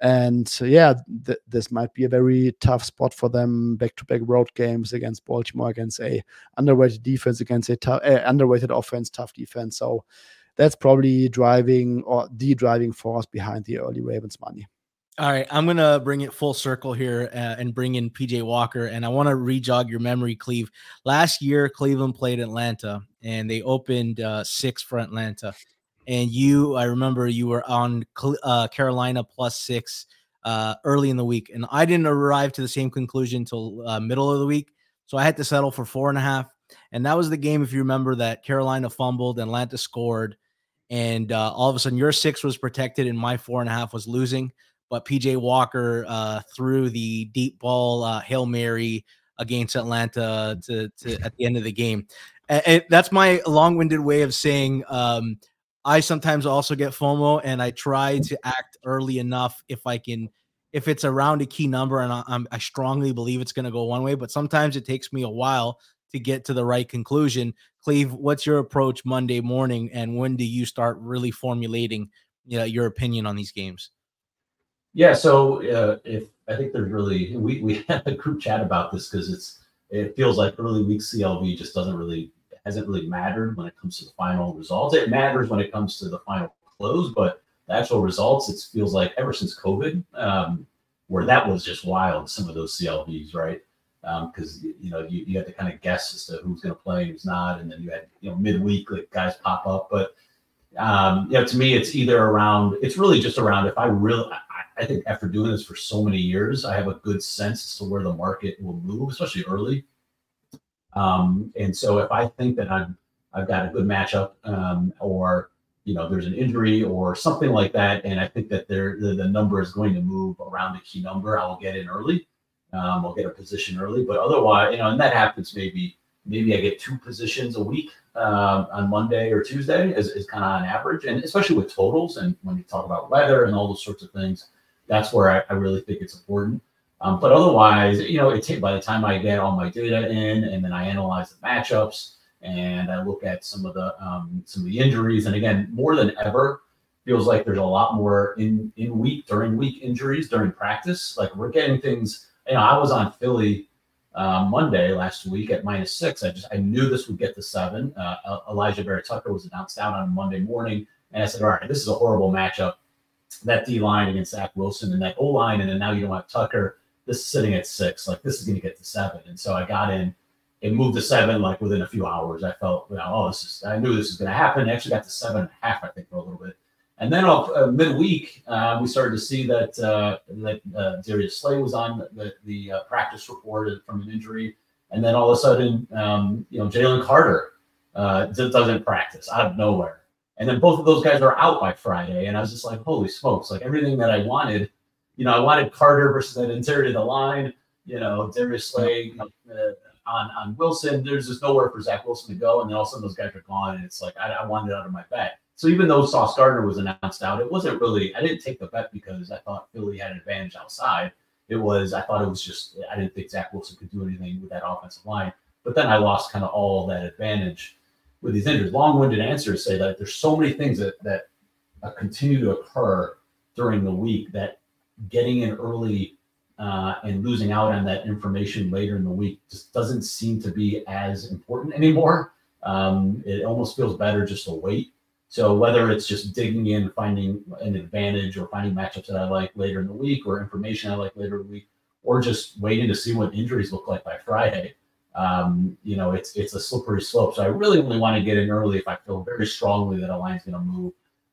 And yeah, th- this might be a very tough spot for them. Back-to-back road games against Baltimore, against a underrated defense, against a t- uh, underrated offense, tough defense. So that's probably driving or the driving force behind the early Ravens money. All right, I'm gonna bring it full circle here uh, and bring in PJ Walker, and I want to rejog your memory, Cleve. Last year, Cleveland played Atlanta, and they opened uh, six for Atlanta. And you, I remember you were on uh, Carolina plus six uh, early in the week, and I didn't arrive to the same conclusion until uh, middle of the week, so I had to settle for four and a half. And that was the game, if you remember, that Carolina fumbled, Atlanta scored, and uh, all of a sudden your six was protected, and my four and a half was losing but PJ Walker uh, threw the deep ball uh, hail mary against Atlanta to, to at the end of the game. And, that's my long-winded way of saying um, I sometimes also get FOMO, and I try to act early enough if I can. If it's around a key number, and I, I strongly believe it's going to go one way, but sometimes it takes me a while to get to the right conclusion. Cleve, what's your approach Monday morning, and when do you start really formulating you know, your opinion on these games? Yeah, so uh, if I think there's really we we had a group chat about this because it's it feels like early week CLV just doesn't really hasn't really mattered when it comes to the final results. It matters when it comes to the final close, but the actual results, it feels like ever since COVID, um, where that was just wild. Some of those CLVs, right? Because um, you know you, you had to kind of guess as to who's going to play, who's not, and then you had you know midweek like guys pop up, but um, you know, to me, it's either around. It's really just around if I really. I, I think after doing this for so many years, I have a good sense as to where the market will move, especially early. Um, and so if I think that I'm I've got a good matchup, um, or you know there's an injury or something like that, and I think that there the, the number is going to move around a key number, I will get in early. Um, I'll get a position early, but otherwise, you know, and that happens maybe maybe I get two positions a week um, on Monday or Tuesday is, is kind of on average, and especially with totals and when you talk about weather and all those sorts of things, that's where I, I really think it's important. Um, but otherwise, you know, it by the time I get all my data in and then I analyze the matchups and I look at some of the um, some of the injuries, and again, more than ever, feels like there's a lot more in in week during week injuries during practice. Like we're getting things. You know, I was on Philly uh, Monday last week at minus six. I just I knew this would get to seven. Uh, Alijah Vera-Tucker was announced out on Monday morning, and I said, all right, this is a horrible matchup. That D line against Zach Wilson and that O line, and then now you don't have Tucker. This is sitting at six. Like this is going to get to seven, and so I got in it moved to seven like within a few hours. I felt, you know, oh, this is, I knew this was going to happen. I actually got to seven and a half, I think, for a little bit. And then uh, midweek, uh, we started to see that uh, that uh, Darius Slay was on the, the uh, practice report from an injury. And then all of a sudden, um, you know, Jalen Carter uh, doesn't practice out of nowhere. And then both of those guys are out by Friday. And I was just like, holy smokes, like everything that I wanted, you know, I wanted Carter versus that interior of the line, you know, Darius Slay, uh, on on Wilson, there's just nowhere for Zach Wilson to go, and then all of a sudden those guys are gone, and it's like I, I wanted out of my bet. So even though Sauce Gardner was announced out, it wasn't really. I didn't take the bet because I thought Philly had an advantage outside. It was I thought it was just I didn't think Zach Wilson could do anything with that offensive line. But then I lost kind of all that advantage with these injuries. Long-winded answers say that there's so many things that that uh, continue to occur during the week that getting in early uh, and losing out on that information later in the week just doesn't seem to be as important anymore. Um, it almost feels better just to wait. So whether it's just digging in, finding an advantage, or finding matchups that I like later in the week, or information I like later in the week, or just waiting to see what injuries look like by Friday, um, you know, it's it's a slippery slope. So I really only want to get in early if I feel very strongly that a line's going to move,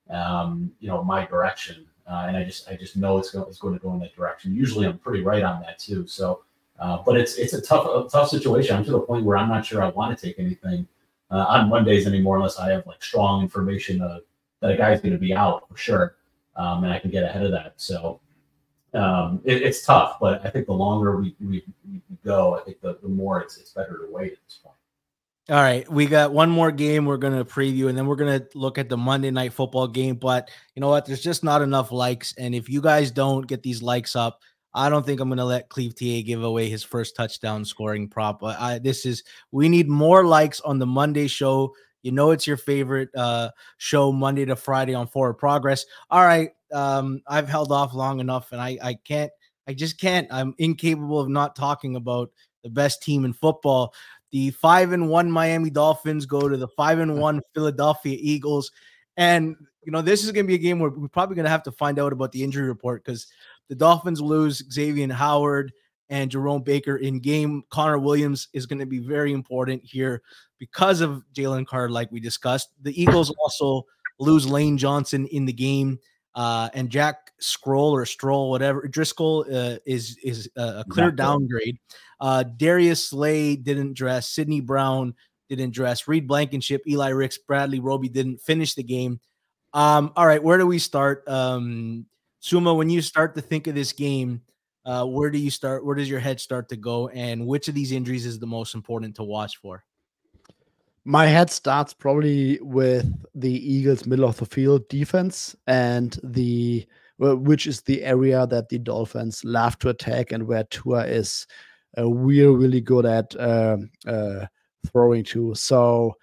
um, you know, my direction uh, and I just I just know it's going it's going to go in that direction. Usually, I'm pretty right on that too. So, uh, but it's it's a tough a tough situation. I'm to the point where I'm not sure I want to take anything uh, on Mondays anymore unless I have like strong information of, that a guy's going to be out for sure, um, and I can get ahead of that. So. Um, it, it's tough, but I think the longer we, we, we go, I think the, the more it's, it's better to wait at this point. All right, we got one more game we're going to preview, and then we're going to look at the Monday night football game. But you know what? There's just not enough likes. And if you guys don't get these likes up, I don't think I'm going to let Cleve TA give away his first touchdown scoring prop. I, this is, we need more likes on the Monday show. You know, it's your favorite uh, show, Monday to Friday on Forward Progress. All right. Um, I've held off long enough, and I, I can't, I just can't. I'm incapable of not talking about the best team in football. The five and one Miami Dolphins go to the five and one Philadelphia Eagles. And, you know, this is going to be a game where we're probably going to have to find out about the injury report because the Dolphins lose Xavier Howard and Jerome Baker in game. Connor Williams is going to be very important here because of Jalen Carter, like we discussed. The Eagles also lose Lane Johnson in the game. Uh, and Jack Scroll or Stroll, whatever Driscoll uh, is is a clear downgrade. Uh, Darius Slay didn't dress. Sydney Brown didn't dress. Reed Blankenship, Eli Ricks, Bradley Roby didn't finish the game. Um, all right, where do we start? Um, Suma, when you start to think of this game, uh, where do you start? Where does your head start to go? And which of these injuries is the most important to watch for? My head starts probably with the Eagles' middle of the field defense and the which is the area that the Dolphins love to attack and where Tua is uh, we're really good at uh, uh, throwing to. So,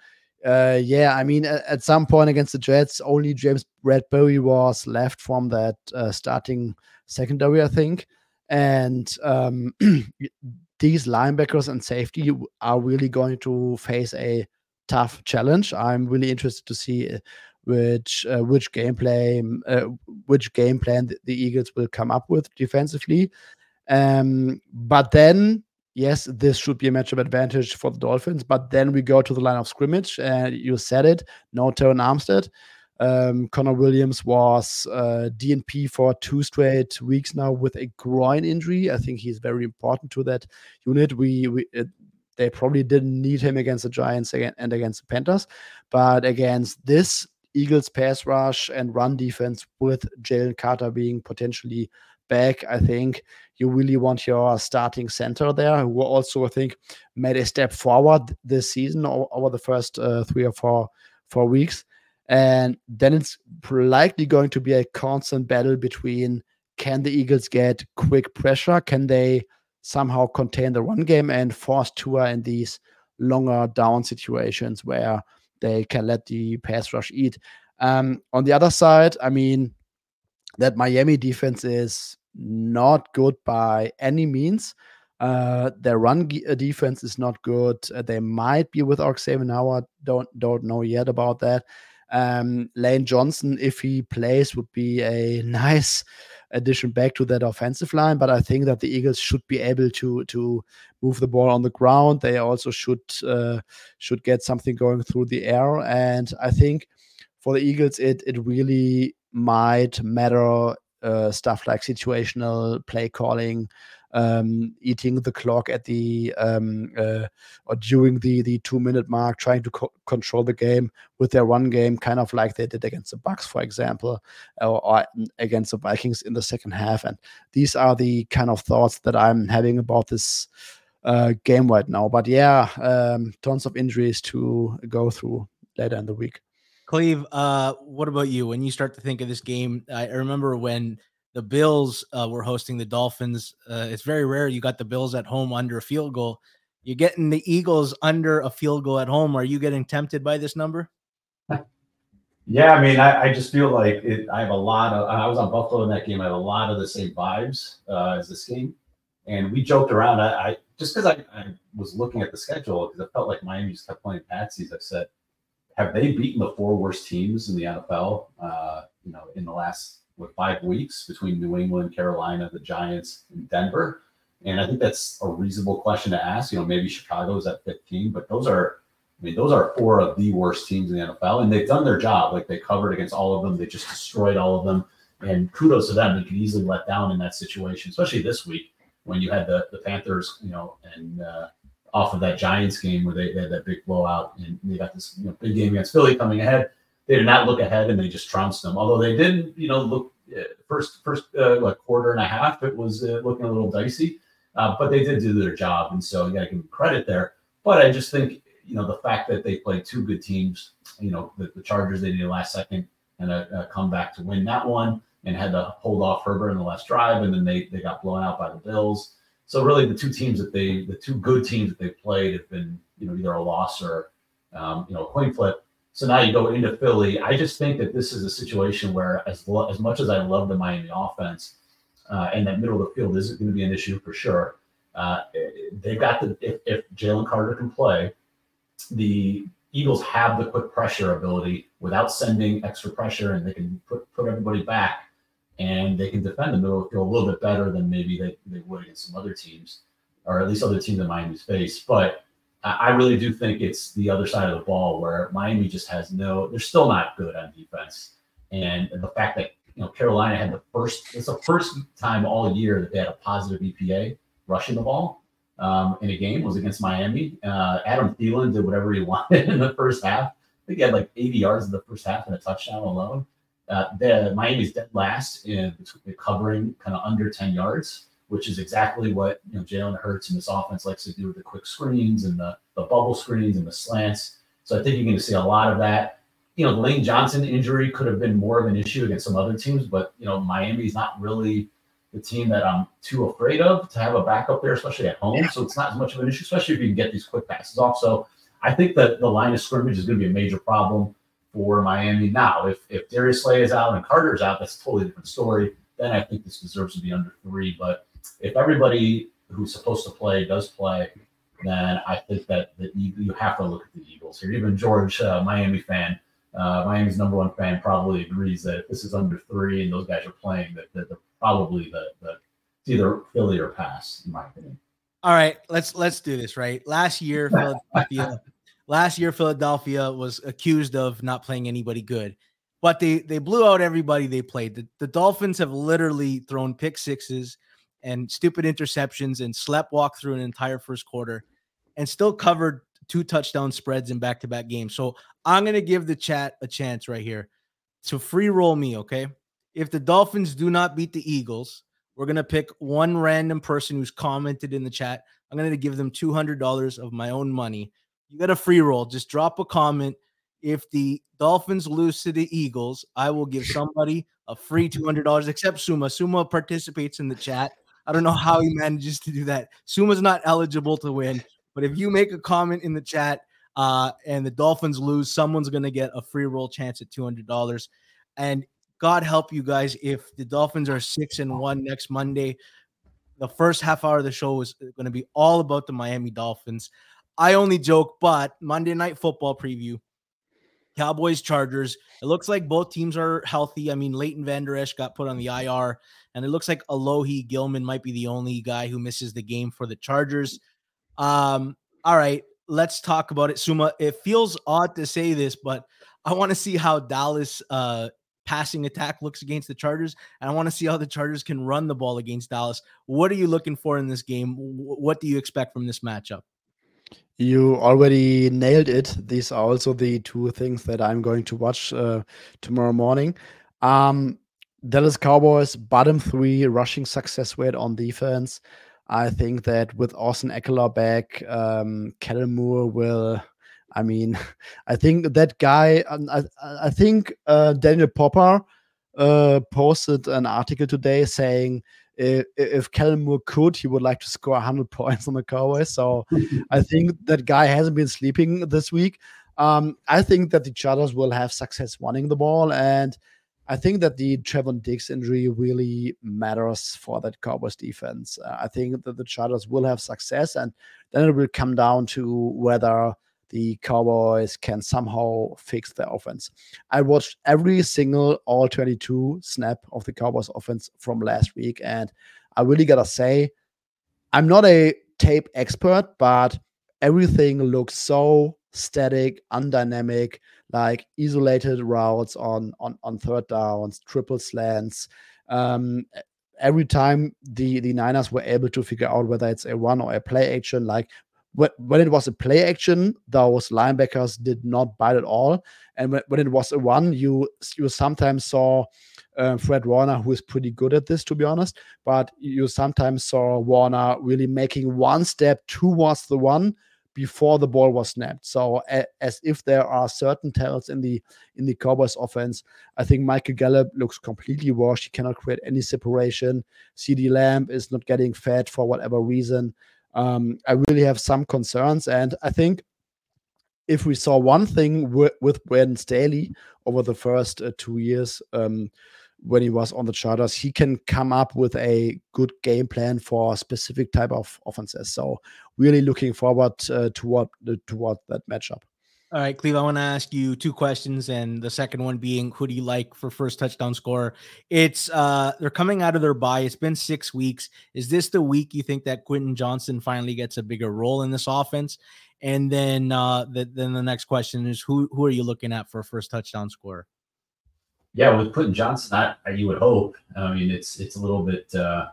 uh, yeah, I mean, at, at, some point against the Jets, only James Bradberry was left from that uh, starting secondary, I think. And um, these linebackers and safety are really going to face a tough challenge. I'm really interested to see uh, which uh, which gameplay uh, which game plan the, the, Eagles will come up with defensively. Um, but then, yes, this should be a matchup advantage for the Dolphins. But then we go to the line of scrimmage, and you said it, no Terron Armstead. Um, Connor Williams was uh, DNP for two straight weeks now with a groin injury. I think he's very important to that unit. We, we it, they probably didn't need him against the Giants and against the Panthers, but against this Eagles pass rush and run defense with Jalen Carter being potentially back, I think you really want your starting center there, who also I think made a step forward this season over the first uh, three or four four weeks. And then it's likely going to be a constant battle between can the Eagles get quick pressure? Can they somehow contain the run game and force Tua in these longer down situations where they can let the pass rush eat? Um, on the other side, I mean, that Miami defense is not good by any means. Uh, their run uh, defense is not good. Uh, they might be with Xavier Howard. Don't don't know yet about that. Um, Lane Johnson, if he plays, would be a nice addition back to that offensive line. But I think that the Eagles should be able to to move the ball on the ground. They also should uh, should get something going through the air. And I think for the Eagles, it it really might matter uh, stuff like situational play calling, um, eating the clock at the um, uh, or during the the two minute mark, trying to co- control the game with their run game, kind of like they did against the Bucs, for example, or, or, against the Vikings in the second half. And these are the kind of thoughts that I'm having about this uh, game right now. But yeah, um, tons of injuries to go through later in the week. Cleve, uh, what about you? When you start to think of this game, I remember when the Bills uh, were hosting the Dolphins. Uh, it's very rare you got the Bills at home under a field goal. You're getting the Eagles under a field goal at home. Are you getting tempted by this number? Yeah, I mean, I, I just feel like it, I have a lot of. I was on Buffalo in that game. I have a lot of the same vibes uh, as this game, and we joked around. I, I just because I, I was looking at the schedule because I felt like Miami just kept playing patsies. I said, have they beaten the four worst teams in the NFL? Uh, you know, in the last what, five weeks between New England, Carolina, the Giants, and Denver. And I think that's a reasonable question to ask. You know, maybe Chicago is at 15, but those are, I mean, those are four of the worst teams in the NFL, and they've done their job. Like they covered against all of them, they just destroyed all of them. And kudos to them. They could easily let down in that situation, especially this week when you had the, the Panthers, you know, and uh, off of that Giants game where they, they, had that big blowout and they got this you know, big game against Philly coming ahead. They did not look ahead and they just trounced them. Although they didn't, you know, look uh, first first uh, like quarter and a half, it was uh, looking a little dicey, uh, but they did do their job, and so you got to give them credit there. But I just think you know the fact that they played two good teams, you know, the, the Chargers they needed last second and a, a comeback to win that one, and had to hold off Herbert in the last drive, and then they they got blown out by the Bills. So really, the two teams that they, the two good teams that they've played have been, you know, either a loss or, um, you know, a coin flip. So now you go into Philly. I just think that this is a situation where, as lo- as much as I love the Miami offense, uh, and that middle of the field isn't going to be an issue for sure. Uh, they've got the if, if Jalen Carter can play, the Eagles have the quick pressure ability without sending extra pressure, and they can put put everybody back and they can defend the middle field a little bit better than maybe they, they would against some other teams, or at least other teams in Miami's face. But I really do think it's the other side of the ball where Miami just has no, they're still not good on defense. And the fact that, you know, Carolina had the first, it's the first time all year that they had a positive EPA rushing the ball um, in a game was against Miami. Uh, Adam Thielen did whatever he wanted in the first half. I think he had like 80 yards in the first half and a touchdown alone. Uh, the Miami's dead last in covering kind of under 10 yards, which is exactly what you know Jalen Hurts and this offense likes to do with the quick screens and the, the bubble screens and the slants. So I think you're going to see a lot of that. You know, the Lane Johnson injury could have been more of an issue against some other teams, but you know, Miami's not really the team that I'm too afraid of to have a backup there, especially at home. So it's not as much of an issue, especially if you can get these quick passes off. So I think that the line of scrimmage is going to be a major problem for Miami. Now, if if Darius Slay is out and Carter's out, that's a totally different story. Then I think this deserves to be under three. But if everybody who's supposed to play does play, then I think that, that you, you have to look at the Eagles here. Even George, uh, Miami fan, uh, Miami's number one fan, probably agrees that if this is under three and those guys are playing, that, that they're probably the, the it's either Philly or pass, in my opinion. All right, let's let's do this. Right, last year Philadelphia Last year, Philadelphia was accused of not playing anybody good. but they they blew out everybody they played. The, the Dolphins have literally thrown pick sixes and stupid interceptions and slept walk through an entire first quarter and still covered two touchdown spreads in back to back games. So I'm going to give the chat a chance right here to free roll me. Okay. If the Dolphins do not beat the Eagles, we're going to pick one random person who's commented in the chat. I'm going to give them $200 of my own money. You got a free roll. Just drop a comment. If the Dolphins lose to the Eagles, I will give somebody a free $200, except Suma. Suma participates in the chat. I don't know how he manages to do that. Suma's not eligible to win, but if you make a comment in the chat uh, and the Dolphins lose, someone's going to get a free roll chance at $200. And God help you guys if the Dolphins are six and one next Monday. The first half hour of the show is going to be all about the Miami Dolphins. I only joke, but Monday Night Football preview Cowboys, Chargers. It looks like both teams are healthy. I mean, Leighton Vander Esch got put on the IR, and it looks like Alohi Gilman might be the only guy who misses the game for the Chargers. Um, all right, let's talk about it. Suma, it feels odd to say this, but I want to see how Dallas uh passing attack looks against the Chargers, and I want to see how the Chargers can run the ball against Dallas. What are you looking for in this game? What do you expect from this matchup? You already nailed it. These are also the two things that I'm going to watch uh, tomorrow morning. Um, Dallas Cowboys bottom three rushing success rate on defense. I think that with Austin Ekeler back, um, Kellen Moore will. I mean, I think that guy. Um, I, I think uh, Daniel Popper uh, posted an article today saying if Kellen Moore could, he would like to score 100 points on the Cowboys. So I think that guy hasn't been sleeping this week. Um, I think that the Chargers will have success running the ball, and I think that the Trevon Diggs injury really matters for that Cowboys defense. Uh, I think that the Chargers will have success, and then it will come down to whether the Cowboys can somehow fix their offense. I watched every single all 22 snap of the Cowboys offense from last week, and I really gotta say, I'm not a tape expert, but everything looks so static, undynamic, like isolated routes on on on third downs, triple slants. Um, every time the the Niners were able to figure out whether it's a run or a play action, like when it was a play action, those linebackers did not bite at all. And when, it was a one, you you sometimes saw uh, Fred Warner, who is pretty good at this, to be honest. But you sometimes saw Warner really making one step towards the one before the ball was snapped. So a, as if there are certain tells in the in the Cowboys offense, I think Michael Gallup looks completely washed. He cannot create any separation. CeeDee Lamb is not getting fed for whatever reason um, I really have some concerns. And I think if we saw one thing with, with Brandon Staley over the first uh, two years um, when he was on the Chargers, he can come up with a good game plan for specific type of offenses. So really looking forward uh, toward toward that matchup. All right, Cleve, I want to ask you two questions, and the second one being who do you like for first touchdown score? It's uh they're coming out of their bye. It's been six weeks. Is this the week you think that Quentin Johnston finally gets a bigger role in this offense? And then uh the, then the next question is who who are you looking at for first touchdown score? Yeah, with Quentin Johnston, I, you would hope. I mean, it's it's a little bit uh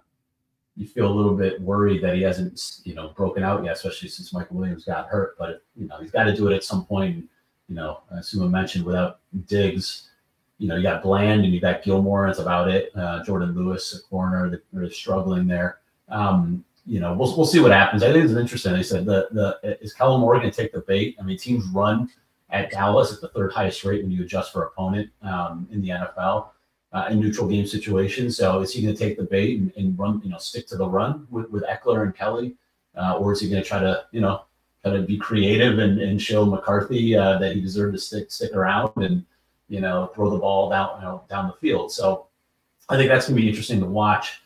you feel a little bit worried that he hasn't, you know, broken out yet, especially since Michael Williams got hurt. But you know, he's got to do it at some point. You know, as Suma mentioned, without Diggs, you know, you got Bland and you got Gilmore. That's about it. Uh, Jourdan Lewis, a corner, they're struggling there. Um, you know, we'll, we'll see what happens. I think it's interesting. They said the the is Kellen Moore going to take the bait? I mean, teams run at Dallas at the third highest rate when you adjust for opponent um, in the NFL uh, in neutral game situations. So is he going to take the bait and, and, run, you know, stick to the run with, with Ekeler and Kelley, Uh, or is he going to try to, you know, kind of be creative and, and show McCarthy uh, that he deserved to stick stick around and, you know, throw the ball down, you know, down the field. So I think that's going to be interesting to watch.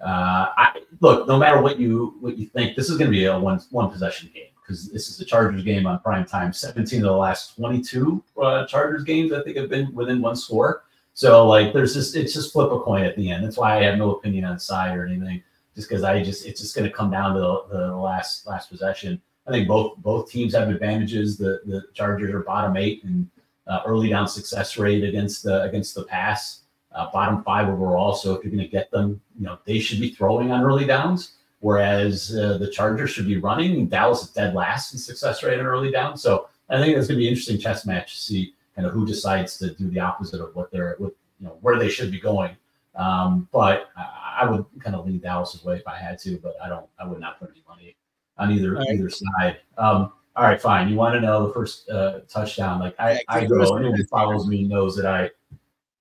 Uh, I, look, no matter what you what you think, this is going to be a one one possession game because this is the Chargers game on prime time. 17 of the last 22 uh, Chargers games, I think, have been within one score. So like there's just it's just flip a coin at the end. That's why I have no opinion on side or anything. Just because I just it's just going to come down to the, the last last possession. I think both both teams have advantages. The the Chargers are bottom eight and uh, early down success rate against the against the pass, uh, bottom five overall. So if you're going to get them, you know they should be throwing on early downs, whereas uh, the Chargers should be running. Dallas is dead last in success rate on early down. So I think it's going to be an interesting chess match to see kind of who decides to do the opposite of what they're what you know where they should be going. Um, but I, I would kind of lean Dallas's way if I had to, but I don't. I would not put any money on either right. either side. Um, all right, fine. You want to know the first uh, touchdown? Like I, I go. Anyone who follows me knows that I,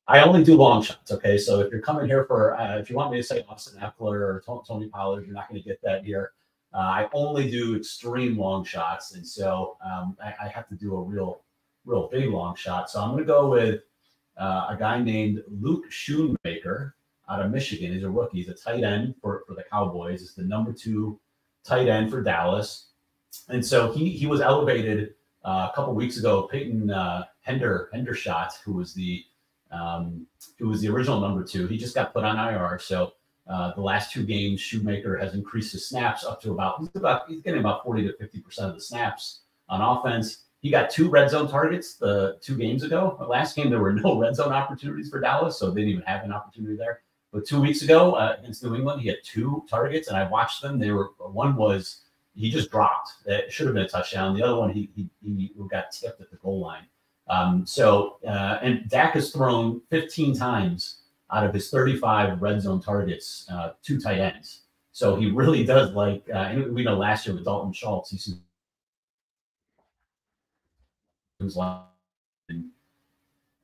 I only do long shots. Okay, so if you're coming here for, uh, if you want me to say Austin Ekeler or Tony Pollard, you're not going to get that here. Uh, I only do extreme long shots, and so um, I, I, have to do a real, real big long shot. So I'm going to go with uh, a guy named Luke Schoonmaker out of Michigan. He's a rookie. He's a tight end for, for the Cowboys. It's the number two tight end for Dallas. And so he he was elevated uh, a couple weeks ago. Peyton uh, Hender Hendershot, who was the um, who was the original number two, he just got put on IR. So uh, the last two games, Schoonmaker has increased his snaps up to about he's about he's getting about forty to fifty percent of the snaps on offense. He got two red zone targets the two games ago. The last game there were no red zone opportunities for Dallas, so they didn't even have an opportunity there. But two weeks ago uh, against New England, he had two targets, and I watched them. They were one was he just dropped. It should have been a touchdown. The other one, he he, he got tipped at the goal line. Um, so uh, and Dak has thrown 15 times out of his 35 red zone targets, uh, tight ends. So he really does like. Uh, and we know last year with Dalton Schultz, he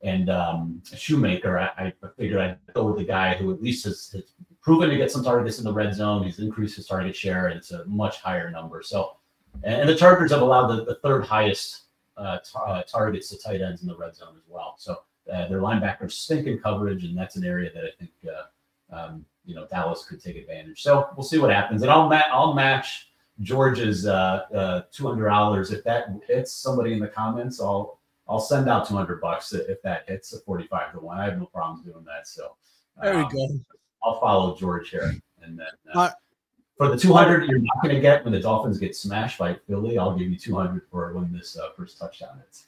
and um, Schoonmaker, I, I, figured I'd go with the guy who at least has, has, proven to get some targets in the red zone. He's increased his target share, and it's a much higher number. So, and the Chargers have allowed the, the third highest uh, uh, targets to tight ends in the red zone as well. So uh, their linebackers stink in coverage, and that's an area that I think uh, um, you know Dallas could take advantage. So we'll see what happens, and I'll ma- I'll match George's uh, uh, two hundred dollars if that hits somebody in the comments. I'll I'll send out 200 bucks if that hits a 45 to one. I have no problems doing that. So there um, we go. I'll follow George here. And then uh, uh, for the 200, you're not going to get when the Dolphins get smashed by Philly. I'll give you 200 for when this uh, first touchdown hits.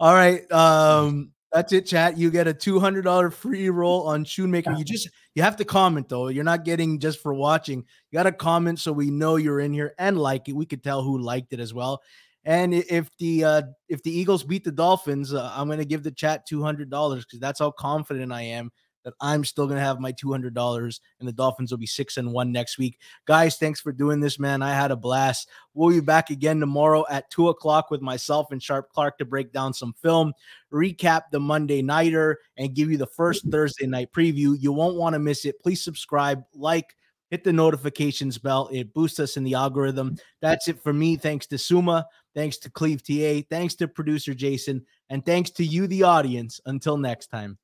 All right. Um, that's it, chat. You get a $200 free roll on Schoonmaker. You just, you have to comment though. You're not getting just for watching. You got to comment so we know you're in here and like it. We could tell who liked it as well. And if the uh, if the Eagles beat the Dolphins, uh, I'm to give the chat two hundred dollars because that's how confident I am that I'm still going to have my two hundred dollars, and the Dolphins will be six and one next week. Guys, thanks for doing this, man. I had a blast. We'll be back again tomorrow at two o'clock with myself and Sharp Clark to break down some film, recap the Monday nighter, and give you the first Thursday night preview. You won't want to miss it. Please subscribe, like hit the notifications bell. It boosts us in the algorithm. That's it for me. Thanks to Suma. Thanks to Cleve TA. Thanks to producer Jason. And thanks to you, the audience. Until next time.